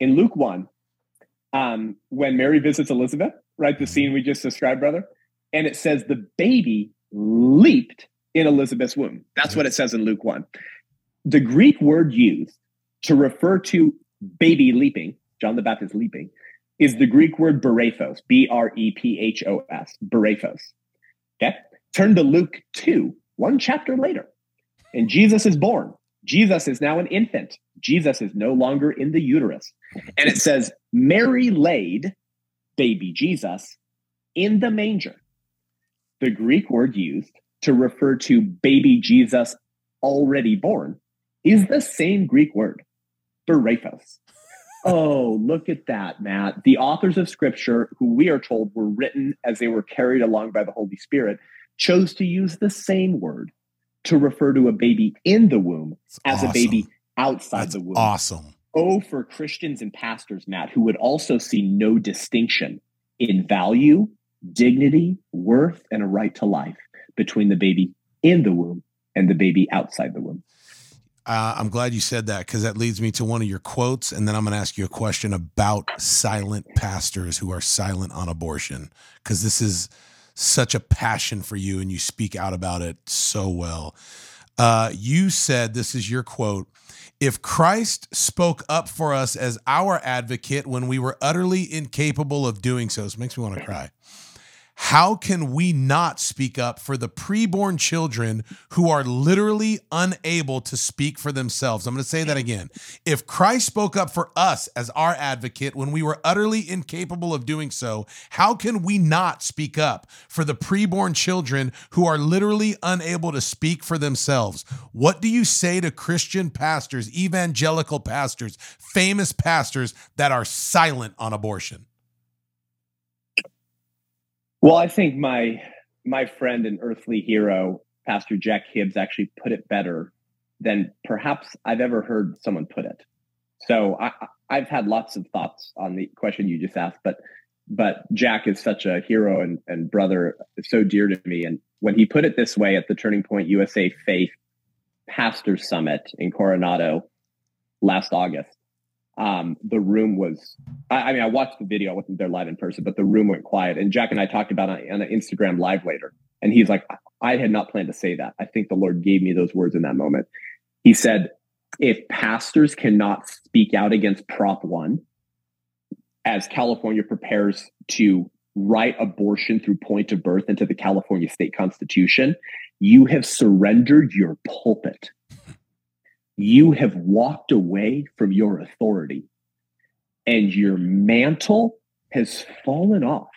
Speaker 3: in Luke 1, um, when Mary visits Elizabeth, right, the scene we just described, brother, and it says the baby leaped in Elizabeth's womb. That's what it says in Luke 1. The Greek word used to refer to baby leaping, John the Baptist leaping, is the Greek word berephos, B R E P H O S, berephos. Okay? Turn to Luke 2, one chapter later, and Jesus is born. Jesus is now an infant. Jesus is no longer in the uterus. And it says, Mary laid baby Jesus in the manger. The Greek word used to refer to baby Jesus already born is the same Greek word, berephos. [LAUGHS] Oh, look at that, Matt. The authors of scripture, who we are told were written as they were carried along by the Holy Spirit, chose to use the same word to refer to a baby in the womb as
Speaker 1: awesome.
Speaker 3: a baby outside
Speaker 1: That's
Speaker 3: the womb.
Speaker 1: awesome.
Speaker 3: Oh, for Christians and pastors, Matt, who would also see no distinction in value, dignity, worth, and a right to life between the baby in the womb and the baby outside the womb.
Speaker 1: Uh, I'm glad you said that because that leads me to one of your quotes, and then I'm going to ask you a question about silent pastors who are silent on abortion because this is such a passion for you, and you speak out about it so well. Uh, you said this is your quote. If Christ spoke up for us as our advocate when we were utterly incapable of doing so, this makes me want to cry. How can we not speak up for the preborn children who are literally unable to speak for themselves? I'm going to say that again. If Christ spoke up for us as our advocate when we were utterly incapable of doing so, how can we not speak up for the preborn children who are literally unable to speak for themselves? What do you say to Christian pastors, evangelical pastors, famous pastors that are silent on abortion?
Speaker 3: Well, I think my my friend and earthly hero, Pastor Jack Hibbs, actually put it better than perhaps I've ever heard someone put it. So I, I've had lots of thoughts on the question you just asked, but but Jack is such a hero and, and brother, so dear to me. And when he put it this way at the Turning Point USA Faith Pastor Summit in Coronado last August, um, the room was, I, I mean, I watched the video, I wasn't there live in person, but the room went quiet. And Jack and I talked about it on an Instagram live later. And he's like, I had not planned to say that. I think the Lord gave me those words in that moment. He said, if pastors cannot speak out against Prop 1, as California prepares to write abortion through point of birth into the California state constitution, you have surrendered your pulpit. You have walked away from your authority and your mantle has fallen off.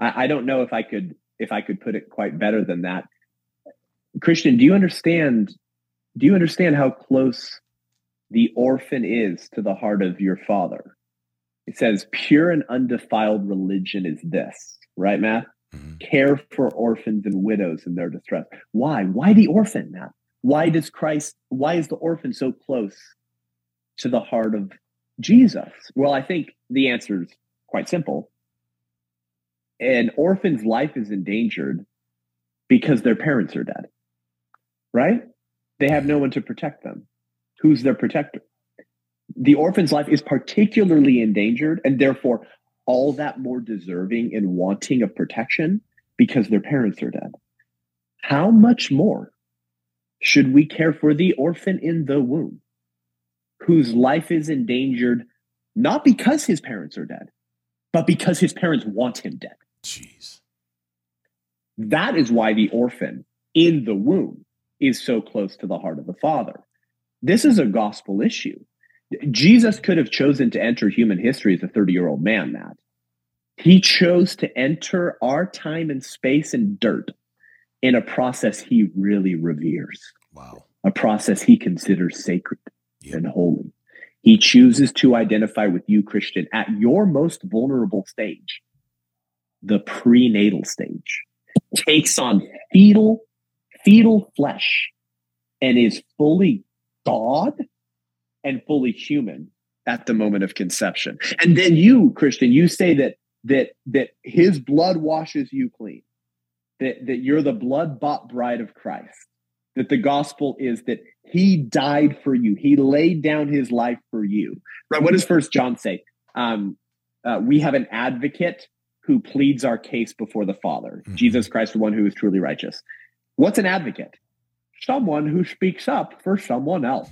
Speaker 3: I, I don't know if I could if I could put it quite better than that. Christian, do you understand? Do you understand how close the orphan is to the heart of your father? It says, pure and undefiled religion is this, right, Matt?
Speaker 1: Mhm.
Speaker 3: care for orphans and widows in their distress. Why? Why the orphan, Matt? Why does Christ, why is the orphan so close to the heart of Jesus? Well, I think the answer is quite simple. An orphan's life is endangered because their parents are dead, right? They have no one to protect them. Who's their protector? The orphan's life is particularly endangered and therefore all that more deserving and wanting of protection because their parents are dead. How much more should we care for the orphan in the womb whose life is endangered not because his parents are dead, but because his parents want him dead?
Speaker 1: Jeez.
Speaker 3: That is why the orphan in the womb is so close to the heart of the Father. This is a gospel issue. Jesus could have chosen to enter human history as a 30 year old man, Matt. He chose to enter our time and space and dirt in a process he really reveres,
Speaker 1: Wow.
Speaker 3: a process he considers sacred
Speaker 1: Yep.
Speaker 3: and holy. He chooses to identify with you, Christian, at your most vulnerable stage, the prenatal stage, takes on fetal, fetal flesh and is fully God and fully human at the moment of conception. And then you, Christian, you say that that that his blood washes you clean, that, that you're the blood bought bride of Christ, that the gospel is that he died for you, he laid down his life for you. Right? What does First John say? Um, uh, we have an advocate who pleads our case before the Father,
Speaker 1: Mhm.
Speaker 3: Jesus Christ, the one who is truly righteous. What's an advocate? Someone who speaks up for someone else.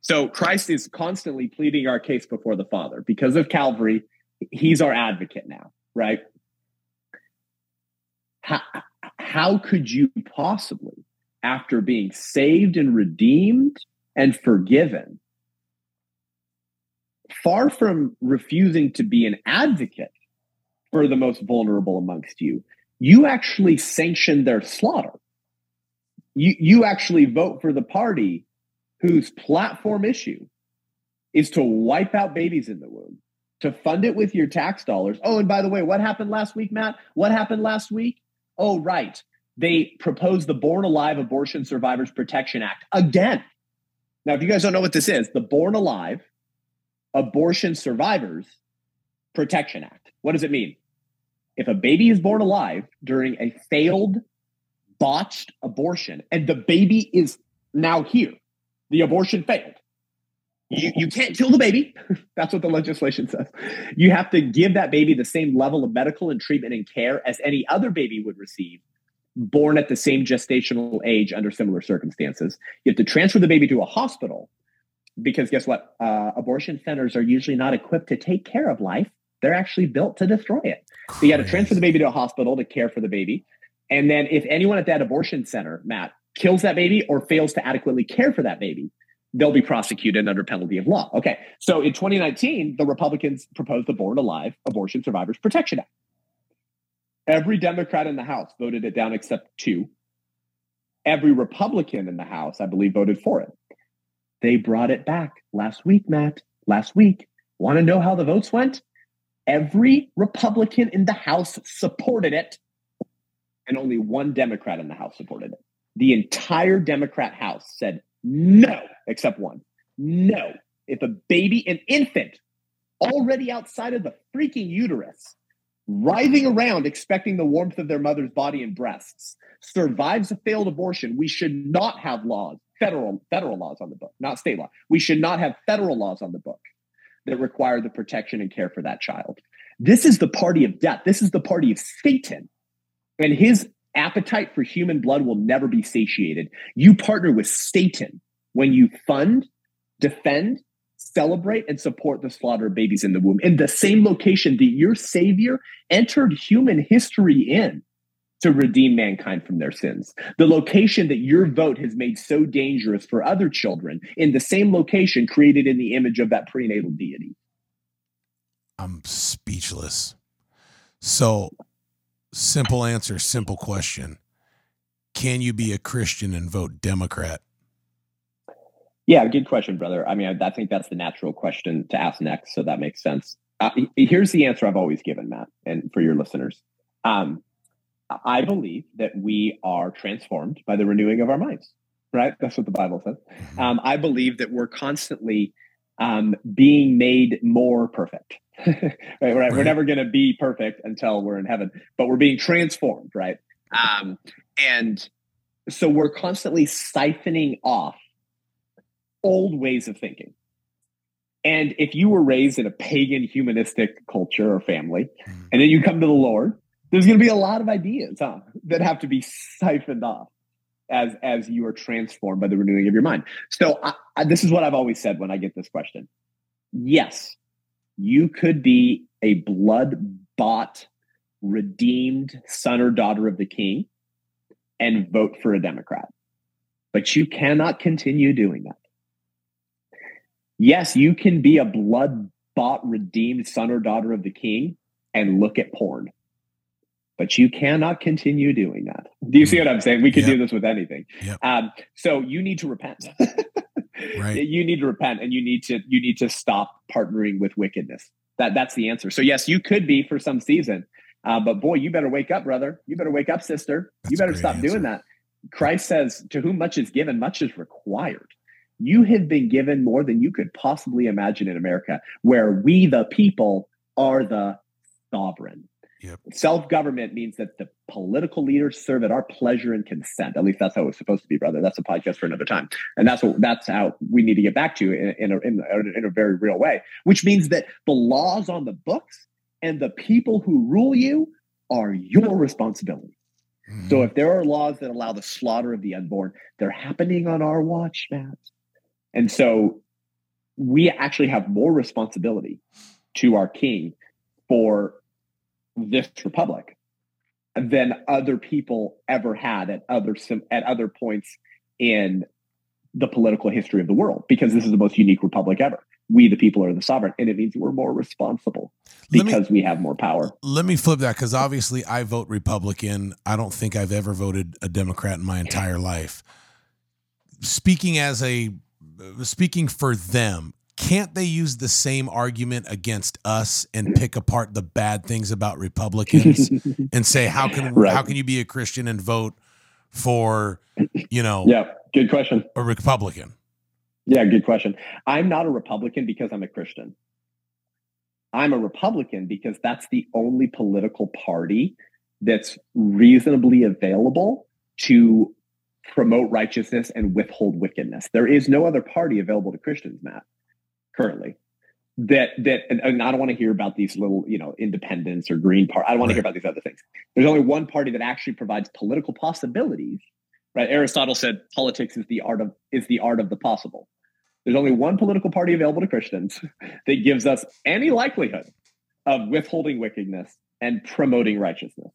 Speaker 3: So Christ is constantly pleading our case before the Father because of Calvary. He's our advocate now, right? How, how could you possibly, after being saved and redeemed and forgiven, far from refusing to be an advocate for the most vulnerable amongst you, you actually sanction their slaughter. You, you actually vote for the party whose platform issue is to wipe out babies in the womb, to fund it with your tax dollars. Oh, and by the way, what happened last week, Matt? What happened last week? Oh, right. They proposed the Born Alive Abortion Survivors Protection Act again. Now, if you guys don't know what this is, the Born Alive Abortion Survivors Protection Act. What does it mean? If a baby is born alive during a failed, botched abortion, and the baby is now here, the abortion failed. You, you can't kill the baby. [LAUGHS] That's what the legislation says. You have to give that baby the same level of medical and treatment and care as any other baby would receive, born at the same gestational age under similar circumstances. You have to transfer the baby to a hospital because guess what? Uh, abortion centers are usually not equipped to take care of life. They're actually built to destroy it. So you got to transfer the baby to a hospital to care for the baby. And then if anyone at that abortion center, Matt, kills that baby or fails to adequately care for that baby, they'll be prosecuted under penalty of law. Okay. So in 2019, the Republicans proposed the Born Alive Abortion Survivors Protection Act. Every Democrat in the House voted it down except two. Every Republican in the House, I believe, voted for it. They brought it back last week, Matt. Last week. Want to know how the votes went? Every Republican in the House supported it, and only one Democrat in the House supported it. The entire Democrat House said no, except one. No. If a baby, an infant, already outside of the freaking uterus, writhing around expecting the warmth of their mother's body and breasts, survives a failed abortion, we should not have laws, federal federal laws on the book, not state law. We should not have federal laws on the book that require the protection and care for that child. This is the party of death. This is the party of Satan. And his appetite for human blood will never be satiated. You partner with Satan when you fund, defend, celebrate, and support the slaughter of babies in the womb in the same location that your Savior entered human history in to redeem mankind from their sins. The location that your vote has made so dangerous for other children in the same location created in the image of that prenatal deity.
Speaker 1: I'm speechless. So, simple answer, simple question. Can you be a Christian and vote Democrat?
Speaker 3: Yeah, good question, brother. I mean, I, I think that's the natural question to ask next, so that makes sense. Uh, here's the answer I've always given, Matt, and for your listeners. Um, I believe that we are transformed by the renewing of our minds, right? That's what the Bible says.
Speaker 1: Mm-hmm.
Speaker 3: Um, I believe that we're constantly um, being made more perfect. right, [LAUGHS] right? We're never going to be perfect until we're in heaven, but we're being transformed, right? Um, and so we're constantly siphoning off old ways of thinking. And if you were raised in a pagan humanistic culture or family,
Speaker 1: Mhm.
Speaker 3: and then you come to the Lord, there's going to be a lot of ideas huh, that have to be siphoned off as as you are transformed by the renewing of your mind. So I, I, this is what I've always said when I get this question. Yes, you could be a blood bought, redeemed son or daughter of the King and vote for a Democrat, but you cannot continue doing that. Yes, you can be a blood bought, redeemed son or daughter of the King and look at porn but you cannot continue doing that. Do you see what I'm saying? We could
Speaker 1: Yep.
Speaker 3: do this with anything.
Speaker 1: Yep.
Speaker 3: Um, so you need to repent. [LAUGHS]
Speaker 1: Right.
Speaker 3: You need to repent, and you need to you need to stop partnering with wickedness. That that's the answer. So yes, you could be for some season, uh, but boy, you better wake up, brother. You better wake up, sister.
Speaker 1: That's
Speaker 3: you better stop
Speaker 1: answer.
Speaker 3: doing that. Christ says, "To whom much is given, much is required." You have been given more than you could possibly imagine in America, where we, the people, are the sovereign.
Speaker 1: Yep.
Speaker 3: Self government means that the political leaders serve at our pleasure and consent. At least that's how it's supposed to be, brother. That's a podcast for another time, and that's what that's how we need to get back to in, in, a, in, a, in a very real way. Which means that the laws on the books and the people who rule you are your responsibility.
Speaker 1: Mhm.
Speaker 3: So if there are laws that allow the slaughter of the unborn, they're happening on our watch, Matt. And so we actually have more responsibility to our king for this republic than other people ever had at other at other points in the political history of the world because this is the most unique republic ever. We the people are the sovereign and it means we're more responsible
Speaker 1: Let me-
Speaker 3: because we have more power.
Speaker 1: let me flip that because obviously I vote Republican. I don't think I've ever voted a Democrat in my entire life. Speaking as a Uh, speaking for them, can't they use the same argument against us and pick apart the bad things about Republicans [LAUGHS] and say how can
Speaker 3: Right.
Speaker 1: how can you be a Christian and vote for you know
Speaker 3: yeah, good question.
Speaker 1: a Republican?
Speaker 3: Yeah, good question. I'm not a Republican because I'm a Christian. I'm a Republican because that's the only political party that's reasonably available to promote righteousness and withhold wickedness. There is no other party available to Christians, Matt, currently. That that and, and I don't want to hear about these little, you know, independents or green party. I don't want to hear about these other things. There's only one party that actually provides political possibilities. Right? Aristotle said politics is the art of is the art of the possible. There's only one political party available to Christians [LAUGHS] that gives us any likelihood of withholding wickedness and promoting righteousness.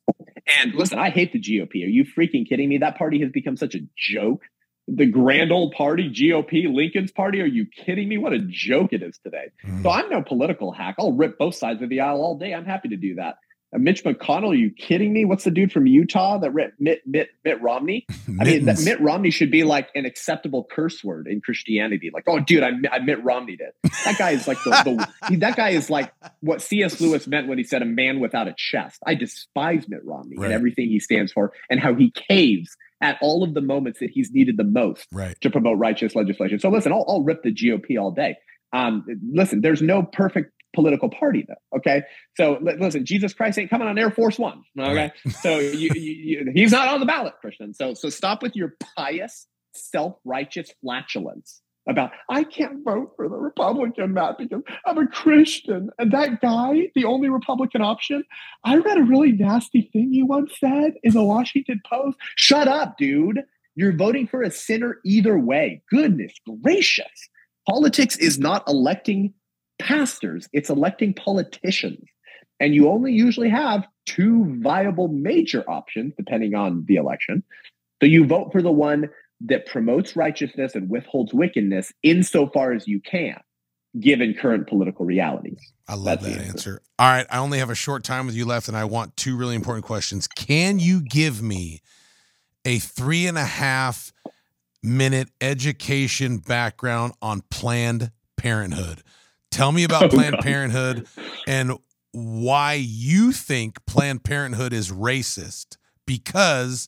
Speaker 3: And listen, I hate the GOP. Are you freaking kidding me? That party has become such a joke. The grand old party, GOP, Lincoln's party. Are you kidding me? What a joke it is today.
Speaker 1: Mm.
Speaker 3: So I'm no political hack. I'll rip both sides of the aisle all day. I'm happy to do that. Uh, Mitch McConnell, are you kidding me? What's the dude from Utah that ripped Mitt, Mitt, Mitt Romney? I mean, that Mitt Romney should be like an acceptable curse word in Christianity. Like, oh, dude, I, I Mitt Romney did. That guy is like the, the [LAUGHS] he- that guy is like what C.S. Lewis meant when he said a man without a chest. I despise Mitt Romney
Speaker 1: Right.
Speaker 3: and everything he stands for, and how he caves at all of the moments that he's needed the most
Speaker 1: right.
Speaker 3: to promote righteous legislation. So listen, I'll, I'll rip the GOP all day. Um, listen, there's no perfect political party though. Okay, so li- listen, Jesus Christ ain't coming on Air Force One. Okay, so you, you, you, he's not on the ballot, Christian. So so stop with your pious, self-righteous flatulence about I can't vote for the Republican, Matt, because I'm a Christian. And that guy, the only Republican option, I read a really nasty thing you once said in the Washington Post. Shut up, dude. You're voting for a sinner either way. Goodness gracious. Politics is not electing pastors, it's electing politicians. And you only usually have two viable major options, depending on the election. So you vote for the one that promotes righteousness and withholds wickedness insofar as you can, given current political realities.
Speaker 1: I love
Speaker 3: That's
Speaker 1: that
Speaker 3: answer.
Speaker 1: answer. All right. I only have a short time with you left, and I want two really important questions. Can you give me a three and a half minute education background on Planned Parenthood? Tell me about [LAUGHS]
Speaker 3: Oh,
Speaker 1: Planned
Speaker 3: God.
Speaker 1: Parenthood and why you think Planned Parenthood is racist because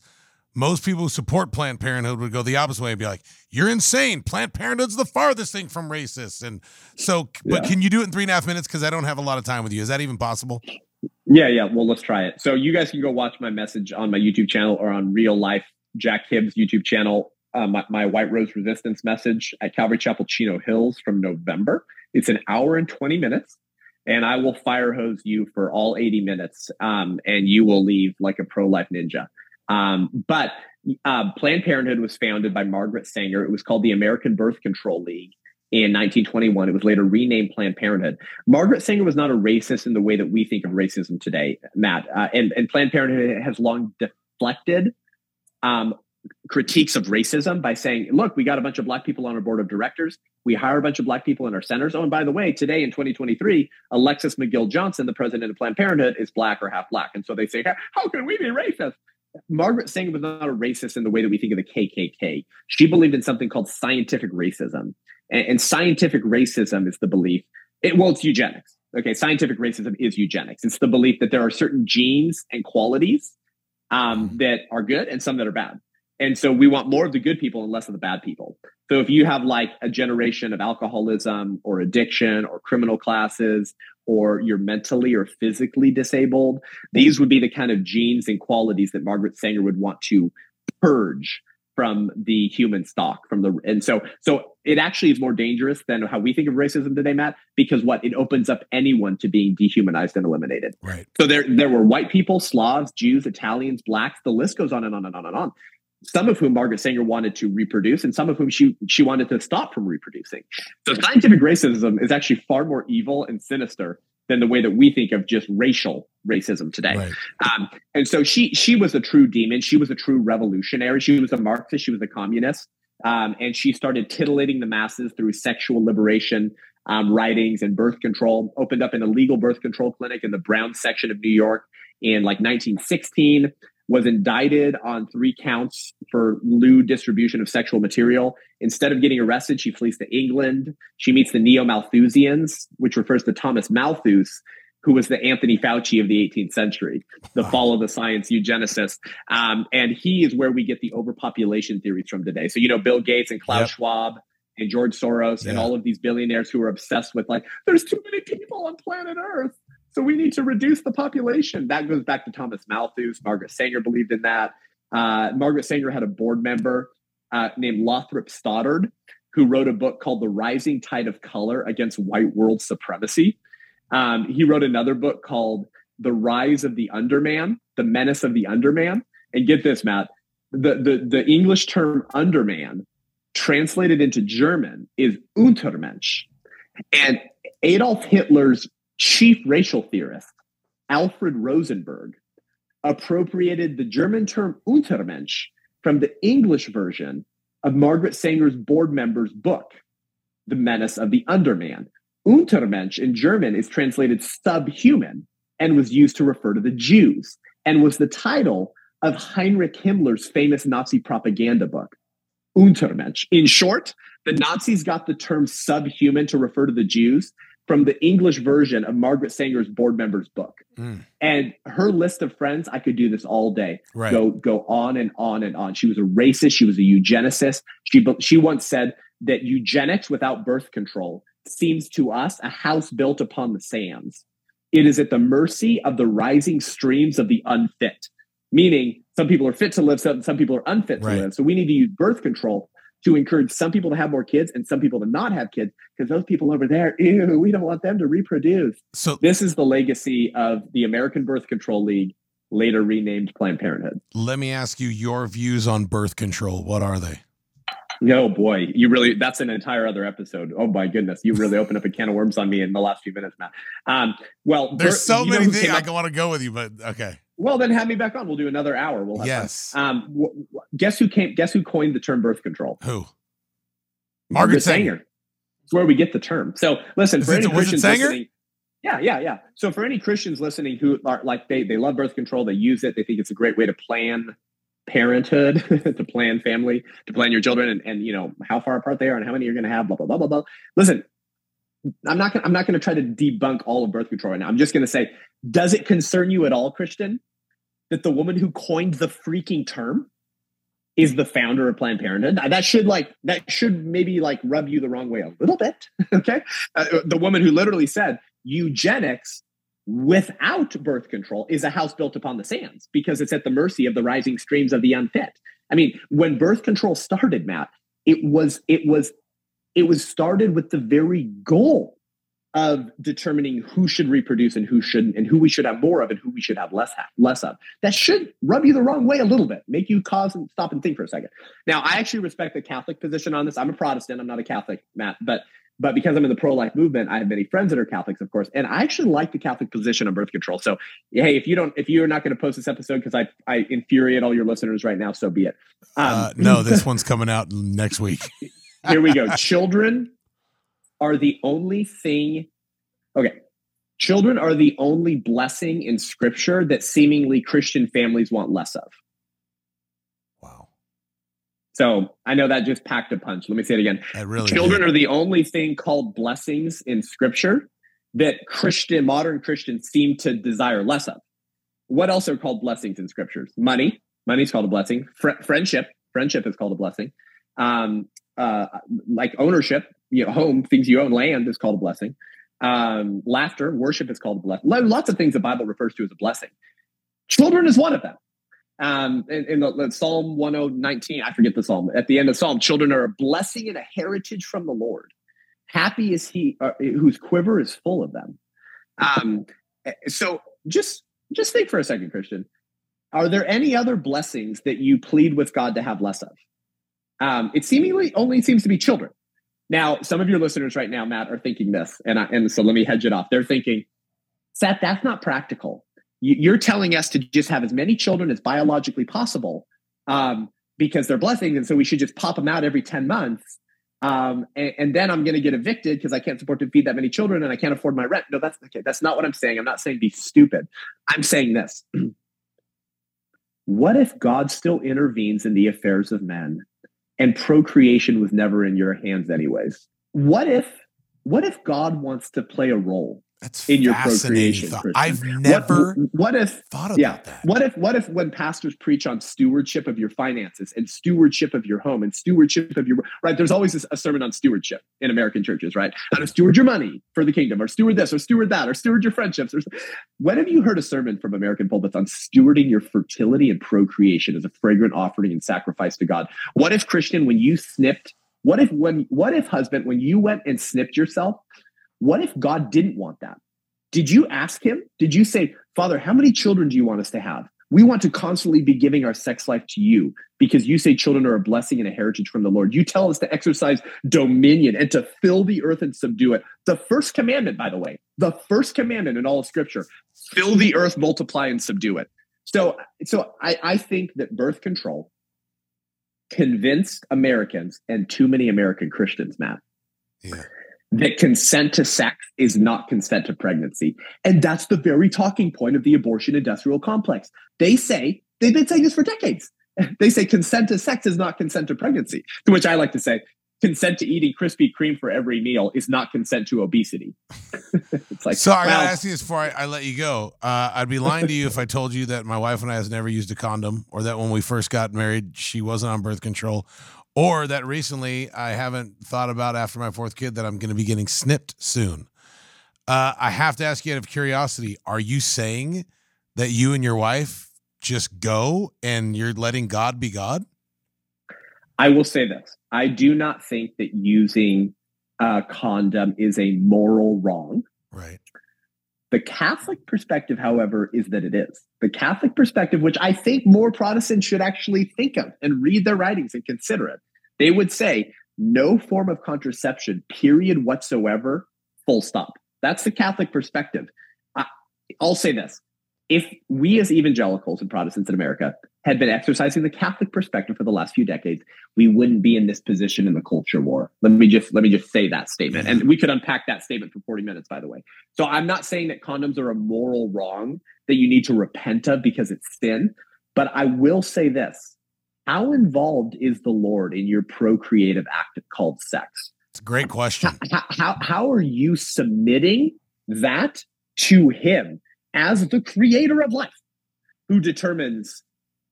Speaker 1: most people who support Planned Parenthood would go the opposite way and be like, "You're insane! Planned Parenthood's the farthest thing from racist." And so, but
Speaker 3: Yeah.
Speaker 1: can you do it in three and a half minutes? Because I don't have a lot of time with you. Is that even possible?
Speaker 3: Yeah, yeah. Well, let's try it. So you guys can go watch my message on my YouTube channel or on Real Life Jack Hibbs YouTube channel. Uh, my, my White Rose Resistance message at Calvary Chapel Chino Hills from November. It's an hour and 20 minutes, and I will fire hose you for all 80 minutes, um, and you will leave like a pro life ninja. Um, but uh, Planned Parenthood was founded by Margaret Sanger. It was called the American Birth Control League in 1921. It was later renamed Planned Parenthood. Margaret Sanger was not a racist in the way that we think of racism today, Matt. Uh, and, and Planned Parenthood has long deflected um, critiques of racism by saying, look, we got a bunch of black people on our board of directors. We hire a bunch of black people in our centers. Oh, and by the way, today in 2023, Alexis McGill Johnson, the president of Planned Parenthood, is black or half black. And so they say, how can we be racist? Margaret Sanger was not a racist in the way that we think of the KKK. She believed in something called scientific racism. And, and scientific racism is the belief, it, well, it's eugenics. Okay, scientific racism is eugenics. It's the belief that there are certain genes and qualities um, that are good and some that are bad. And so we want more of the good people and less of the bad people. So if you have like a generation of alcoholism or addiction or criminal classes, or you're mentally or physically disabled, these would be the kind of genes and qualities that Margaret Sanger would want to purge from the human stock from the and so so it actually is more dangerous than how we think of racism today matt because what it opens up anyone to being dehumanized and eliminated
Speaker 1: Right.
Speaker 3: so there there were white people slavs jews italians blacks the list goes on and on and on and on some of whom margaret sanger wanted to reproduce and some of whom she she wanted to stop from reproducing so scientific racism is actually far more evil and sinister than the way that we think of just racial racism today
Speaker 1: Right.
Speaker 3: um, and so she she was a true demon. She was a true revolutionary. She was a Marxist. She was a communist. Um, and she started titillating the masses through sexual liberation um, writings and birth control. Opened up an illegal birth control clinic in the Brown section of New York in like 1916. Was indicted on three counts for lewd distribution of sexual material. Instead of getting arrested, she flees to England. She meets the Neo Malthusians, which refers to Thomas Malthus, who was the Anthony Fauci of the 18th century, the follow the science eugenicist. Um, and he is where we get the overpopulation theories from today. So, you know, Bill Gates and Klaus
Speaker 1: Yep.
Speaker 3: Schwab and George Soros and all of these billionaires who are obsessed with like, there's too many people on planet Earth. So we need to reduce the population. That goes back to Thomas Malthus. Margaret Sanger believed in that. Uh, Margaret Sanger had a board member uh, named Lothrop Stoddard who wrote a book called The Rising Tide of Color Against White World Supremacy. Um, he wrote another book called The Rise of the Underman, The Menace of the Underman. And get this, Matt, the, the, the English term underman translated into German is Untermensch. And Adolf Hitler's chief racial theorist, Alfred Rosenberg, appropriated the German term Untermensch from the English version of Margaret Sanger's board member's book, The Menace of the Underman. Untermensch in German is translated subhuman and was used to refer to the Jews and was the title of Heinrich Himmler's famous Nazi propaganda book, Untermensch. In short, the Nazis got the term subhuman to refer to the Jews from the English version of Margaret Sanger's board member's book.
Speaker 1: Mm.
Speaker 3: And her list of friends, I could do this all day
Speaker 1: Right.
Speaker 3: go go on and on and on. She was a racist. She was a eugenicist. She she once said that eugenics without birth control seems to us a house built upon the sands. It is at the mercy of the rising streams of the unfit. Meaning, some people are fit to live, some some people are unfit to live. So we need to use birth control to encourage some people to have more kids and some people to not have kids because those people over there, ew, we don't want them to reproduce.
Speaker 1: So
Speaker 3: This is the legacy of the American Birth Control League, later renamed Planned Parenthood.
Speaker 1: let me ask you your views on birth control. What are they?
Speaker 3: No, boy, you really, that's an entire other episode. Oh my goodness. You really opened up a can of worms on me in the last few minutes, Matt. Um, well,
Speaker 1: There's
Speaker 3: birth-
Speaker 1: so many things I want to go with you, but okay.
Speaker 3: Well, then have me back on. We'll do another hour. We'll have
Speaker 1: Yes.
Speaker 3: fun. Um, w- w- guess who came, guess who coined the term birth control?
Speaker 1: Who? Margaret Sanger.
Speaker 3: It's where we get the term. So listen,
Speaker 1: Is
Speaker 3: for any Christians listening, yeah, yeah, yeah. So for any Christians listening who are like they they love birth control, they use it, they think it's a great way to plan parenthood, [LAUGHS] to plan family, to plan your children, and, and you know how far apart they are and how many you're going to have. Blah blah blah blah blah. Listen, I'm not gonna, I'm not going to try to debunk all of birth control right now. I'm just going to say, does it concern you at all, Christian? that the woman who coined the freaking term is the founder of Planned Parenthood. That should like that should maybe like rub you the wrong way a little bit. [LAUGHS] okay, uh, the woman who literally said eugenics without birth control is a house built upon the sands because it's at the mercy of the rising streams of the unfit. I mean, when birth control started, Matt, it was it was it was started with the very goal of determining who should reproduce and who shouldn't, and who we should have more of and who we should have less have, less of. That should rub you the wrong way a little bit, make you cause and stop and think for a second. Now, I actually respect the Catholic position on this. I'm a Protestant. I'm not a Catholic, Matt, but but because I'm in the pro-life movement, I have many friends that are Catholics, of course, and I actually like the Catholic position on birth control. So, hey, if you don't, if you're not going to post this episode because I I infuriate all your listeners right now, so be it.
Speaker 1: Um, uh, no, [LAUGHS] this one's coming out next week.
Speaker 3: Here we go. Children are the only thing. Okay, children are the only blessing in Scripture that seemingly Christian families want less of. Wow. So I know that just packed a punch. Let me say it again. Really Children did. are the only thing called blessings in scripture that Christian, modern Christians seem to desire less of. What else are called blessings in scriptures? Money. Money is called a blessing. Fr- friendship. Friendship is called a blessing. Um, uh, like ownership, you know, home, things you own, land is called a blessing. Um, laughter, worship is called a blessing. Lots of things the Bible refers to as a blessing. Children is one of them um, in, in the, the, Psalm 1019, I forget the Psalm. At the end of the Psalm, children are a blessing and a heritage from the Lord. Happy is he uh, whose quiver is full of them. Um, so just just think for a second, Christian. Are there any other blessings that you plead with God to have less of? Um, it seemingly only seems to be children. Now, some of your listeners right now, Matt, are thinking this, and I, and so let me hedge it off. They're thinking, Seth, that's not practical you're telling us to just have as many children as biologically possible um, because they're blessings. And so we should just pop them out every 10 months. Um, and, and, then I'm going to get evicted because I can't support to feed that many children and I can't afford my rent. No, that's okay. That's not what I'm saying. I'm not saying be stupid. I'm saying this. [CLEARS THROAT] what if God still intervenes in the affairs of men and procreation was never in your hands anyways? What if what if God wants to play a role
Speaker 1: that's in your procreation. I've never
Speaker 3: what, what, if
Speaker 1: thought about yeah, that.
Speaker 3: What if what if when pastors preach on stewardship of your finances and stewardship of your home and stewardship of your right? There's always a sermon on stewardship in American churches, right? How to steward your money for the kingdom, or steward this, or steward that, or steward your friendships. Or when have you heard a sermon from American pulpits on stewarding your fertility and procreation as a fragrant offering and sacrifice to God? What if Christian, when you snipped? What if when what if husband, when you went and snipped yourself? What if God didn't want that? Did you ask him? Did you say, Father, how many children do you want us to have? We want to constantly be giving our sex life to you because you say children are a blessing and a heritage from the Lord. You tell us to exercise dominion and to fill the earth and subdue it. The first commandment, by the way, the first commandment in all of scripture, fill the earth, multiply, and subdue it. So, so I, I think that birth control convinced Americans and too many American Christians, Matt, yeah that consent to sex is not consent to pregnancy. And that's the very talking point of the abortion industrial complex. They say, they've been saying this for decades. [LAUGHS] They say consent to sex is not consent to pregnancy, to which I like to say, consent to eating Krispy Kreme for every meal is not consent to obesity. [LAUGHS]
Speaker 1: it's like, so I gotta ask you this before I, I let you go. Uh, I'd be lying to you if I told you that my wife and I has never used a condom, or that when we first got married, she wasn't on birth control, or that recently I haven't thought about after my fourth kid that I'm going to be getting snipped soon. Uh, I have to ask you out of curiosity: Are you saying that you and your wife just go and you're letting God be God?
Speaker 3: I will say this: I do not think that using a condom is a moral wrong.
Speaker 1: Right.
Speaker 3: The Catholic perspective, however, is that it is. The Catholic perspective, which I think more Protestants should actually think of and read their writings and consider it, they would say no form of contraception, period whatsoever, full stop. That's the Catholic perspective. I, I'll say this if we as evangelicals and Protestants in America had been exercising the Catholic perspective for the last few decades, we wouldn't be in this position in the culture war. Let me just let me just say that statement. And we could unpack that statement for 40 minutes, by the way. So I'm not saying that condoms are a moral wrong that you need to repent of because it's sin, but I will say this. How involved is the Lord in your procreative act called sex?
Speaker 1: It's a great question.
Speaker 3: How, how, how are you submitting that to Him? as the creator of life. who determines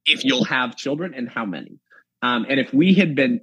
Speaker 3: if you'll have children and how many? Um, and if we had been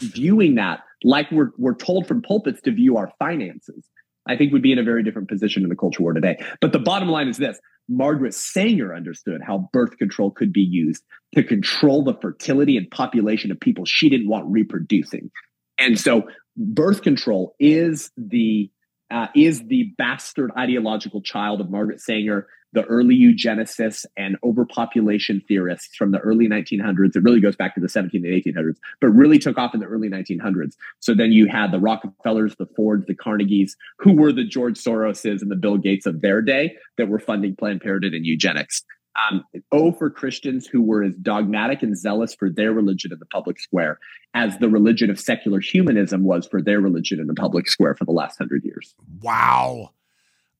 Speaker 3: viewing that like we're, we're told from pulpits to view our finances, I think we'd be in a very different position in the culture war today. But the bottom line is this Margaret Sanger understood how birth control could be used to control the fertility and population of people she didn't want reproducing. And so birth control is the uh, is the bastard ideological child of Margaret Sanger, the early eugenicists and overpopulation theorists from the early 1900s. It really goes back to the 17 and 1800s, but really took off in the early 1900s. So then you had the Rockefellers, the Fords, the Carnegies, who were the George Soroses and the Bill Gates of their day that were funding Planned Parenthood and eugenics. Um, o for Christians who were as dogmatic and zealous for their religion in the public square as the religion of secular humanism was for their religion in the public square for the last hundred years.
Speaker 1: Wow.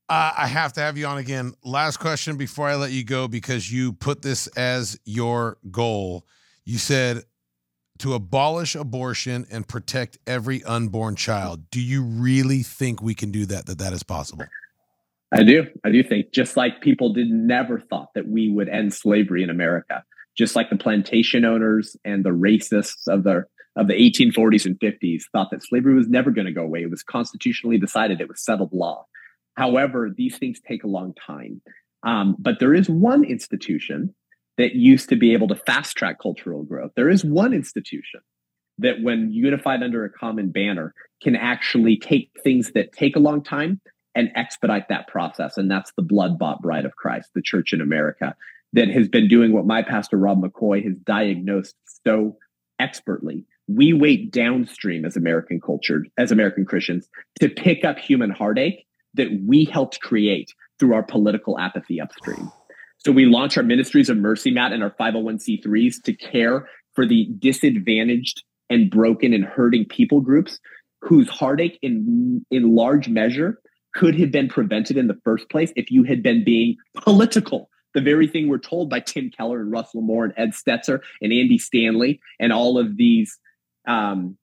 Speaker 1: Uh, I have to have you on again. Last question before I let you go because you put this as your goal. You said to abolish abortion and protect every unborn child. Do you really think we can do that? That that is possible?
Speaker 3: I do. I do think just like people did never thought that we would end slavery in America, just like the plantation owners and the racists of the of the 1840s and 50s thought that slavery was never going to go away. It was constitutionally decided. It was settled law. However, these things take a long time. Um, but there is one institution that used to be able to fast track cultural growth. There is one institution that, when unified under a common banner, can actually take things that take a long time and expedite that process. And that's the blood bought bride of Christ, the church in America, that has been doing what my pastor, Rob McCoy, has diagnosed so expertly. We wait downstream as American culture, as American Christians, to pick up human heartache that we helped create through our political apathy upstream. So we launch our ministries of mercy, Matt, and our 501c3s to care for the disadvantaged and broken and hurting people groups whose heartache in, in large measure could have been prevented in the first place if you had been being political. The very thing we're told by Tim Keller and Russell Moore and Ed Stetzer and Andy Stanley and all of these um,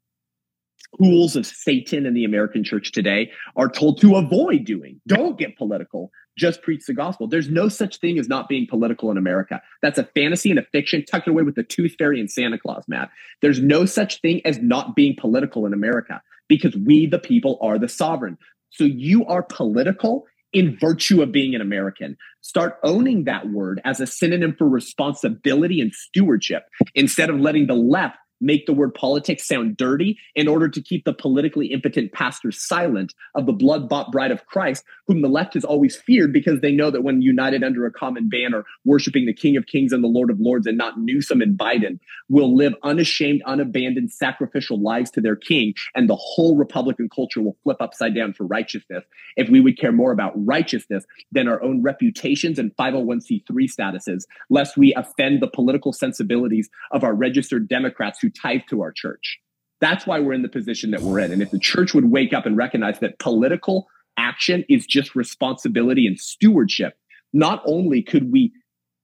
Speaker 3: schools of Satan in the American church today are told to avoid doing. Don't get political. Just preach the gospel. There's no such thing as not being political in America. That's a fantasy and a fiction tucked away with the tooth fairy and Santa Claus, Matt. There's no such thing as not being political in America because we, the people, are the sovereign. So you are political in virtue of being an American. Start owning that word as a synonym for responsibility and stewardship instead of letting the left make the word politics sound dirty in order to keep the politically impotent pastors silent of the blood bought bride of Christ, whom the left has always feared because they know that when united under a common banner, worshiping the King of Kings and the Lord of Lords and not Newsom and Biden, will live unashamed, unabandoned, sacrificial lives to their king, and the whole Republican culture will flip upside down for righteousness. If we would care more about righteousness than our own reputations and 501c3 statuses, lest we offend the political sensibilities of our registered Democrats who tithe to our church. That's why we're in the position that we're in. And if the church would wake up and recognize that political action is just responsibility and stewardship, not only could we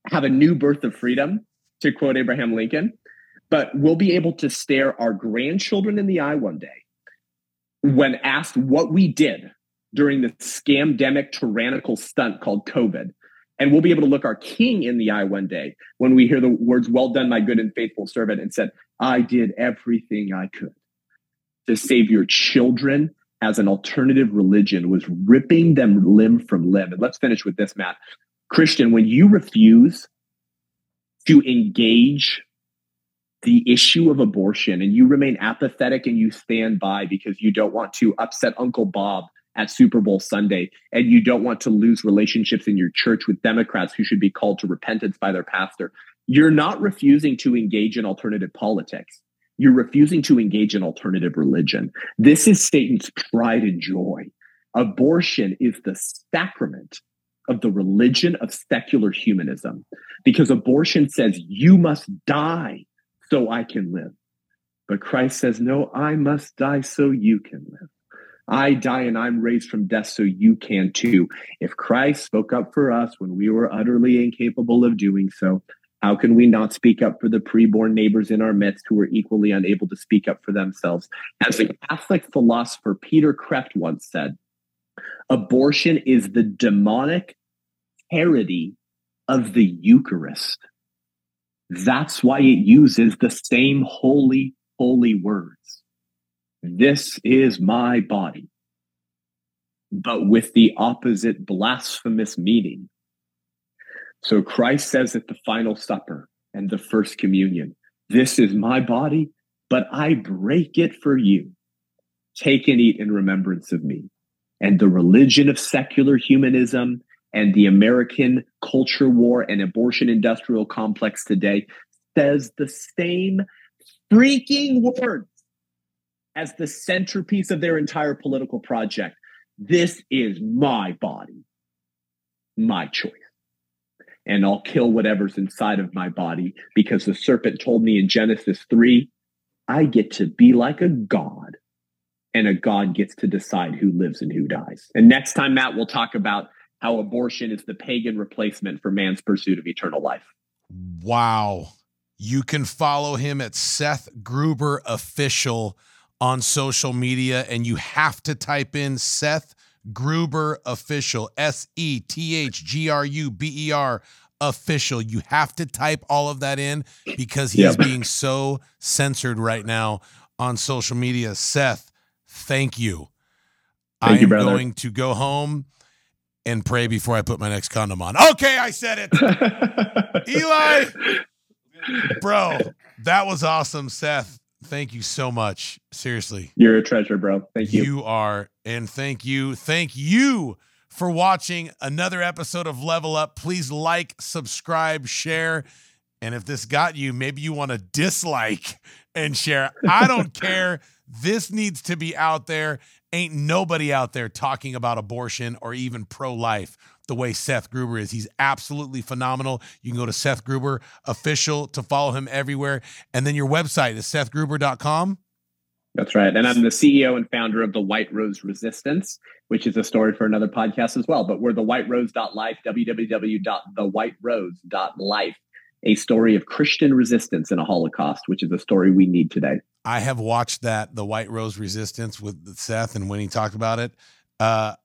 Speaker 3: have a new birth of freedom, to quote Abraham Lincoln, but we'll be able to stare our grandchildren in the eye one day when asked what we did during the scamdemic tyrannical stunt called COVID and we'll be able to look our king in the eye one day when we hear the words, Well done, my good and faithful servant, and said, I did everything I could to save your children as an alternative religion was ripping them limb from limb. And let's finish with this, Matt. Christian, when you refuse to engage the issue of abortion and you remain apathetic and you stand by because you don't want to upset Uncle Bob at Super Bowl Sunday, and you don't want to lose relationships in your church with Democrats who should be called to repentance by their pastor, you're not refusing to engage in alternative politics. You're refusing to engage in alternative religion. This is Satan's pride and joy. Abortion is the sacrament of the religion of secular humanism because abortion says you must die so I can live. But Christ says, no, I must die so you can live. I die and I'm raised from death so you can too. If Christ spoke up for us when we were utterly incapable of doing so, how can we not speak up for the preborn neighbors in our midst who are equally unable to speak up for themselves? As the Catholic philosopher Peter Kreeft once said, abortion is the demonic parody of the Eucharist. That's why it uses the same holy, holy words. This is my body. But with the opposite blasphemous meaning. So Christ says at the final supper and the first communion, This is my body, but I break it for you. Take and eat in remembrance of me. And the religion of secular humanism and the American culture war and abortion industrial complex today says the same freaking words as the centerpiece of their entire political project. This is my body, my choice. And I'll kill whatever's inside of my body because the serpent told me in Genesis 3 I get to be like a god, and a god gets to decide who lives and who dies. And next time, Matt, we'll talk about how abortion is the pagan replacement for man's pursuit of eternal life.
Speaker 1: Wow. You can follow him at Seth Gruber Official on social media, and you have to type in Seth Gruber Official, S E T H G R U B E R Official. You have to type all of that in because he's
Speaker 3: Yep.
Speaker 1: being so censored right now on social media. Seth, thank you.
Speaker 3: Thank
Speaker 1: I
Speaker 3: you,
Speaker 1: am
Speaker 3: brother.
Speaker 1: going to go home and pray before I put my next condom on. Okay, I said it. [LAUGHS] Eli, bro, that was awesome, Seth. Thank you so much. Seriously.
Speaker 3: You're a treasure, bro. Thank you.
Speaker 1: You are. And thank you. Thank you for watching another episode of Level Up. Please like, subscribe, share. And if this got you, maybe you want to dislike and share. I don't [LAUGHS] care. This needs to be out there. Ain't nobody out there talking about abortion or even pro life the way Seth Gruber is. He's absolutely phenomenal. You can go to Seth Gruber official to follow him everywhere. And then your website is sethgruber.com.
Speaker 3: That's right. And I'm the CEO and founder of the White Rose Resistance, which is a story for another podcast as well. But we're the White whiterose.life, www.thewhiterose.life, a story of Christian resistance in a Holocaust, which is a story we need today.
Speaker 1: I have watched that, the White Rose Resistance with Seth, and when he talked about it, uh,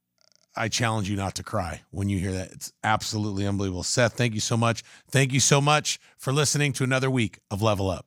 Speaker 1: I challenge you not to cry when you hear that. It's absolutely unbelievable. Seth, thank you so much. Thank you so much for listening to another week of Level Up.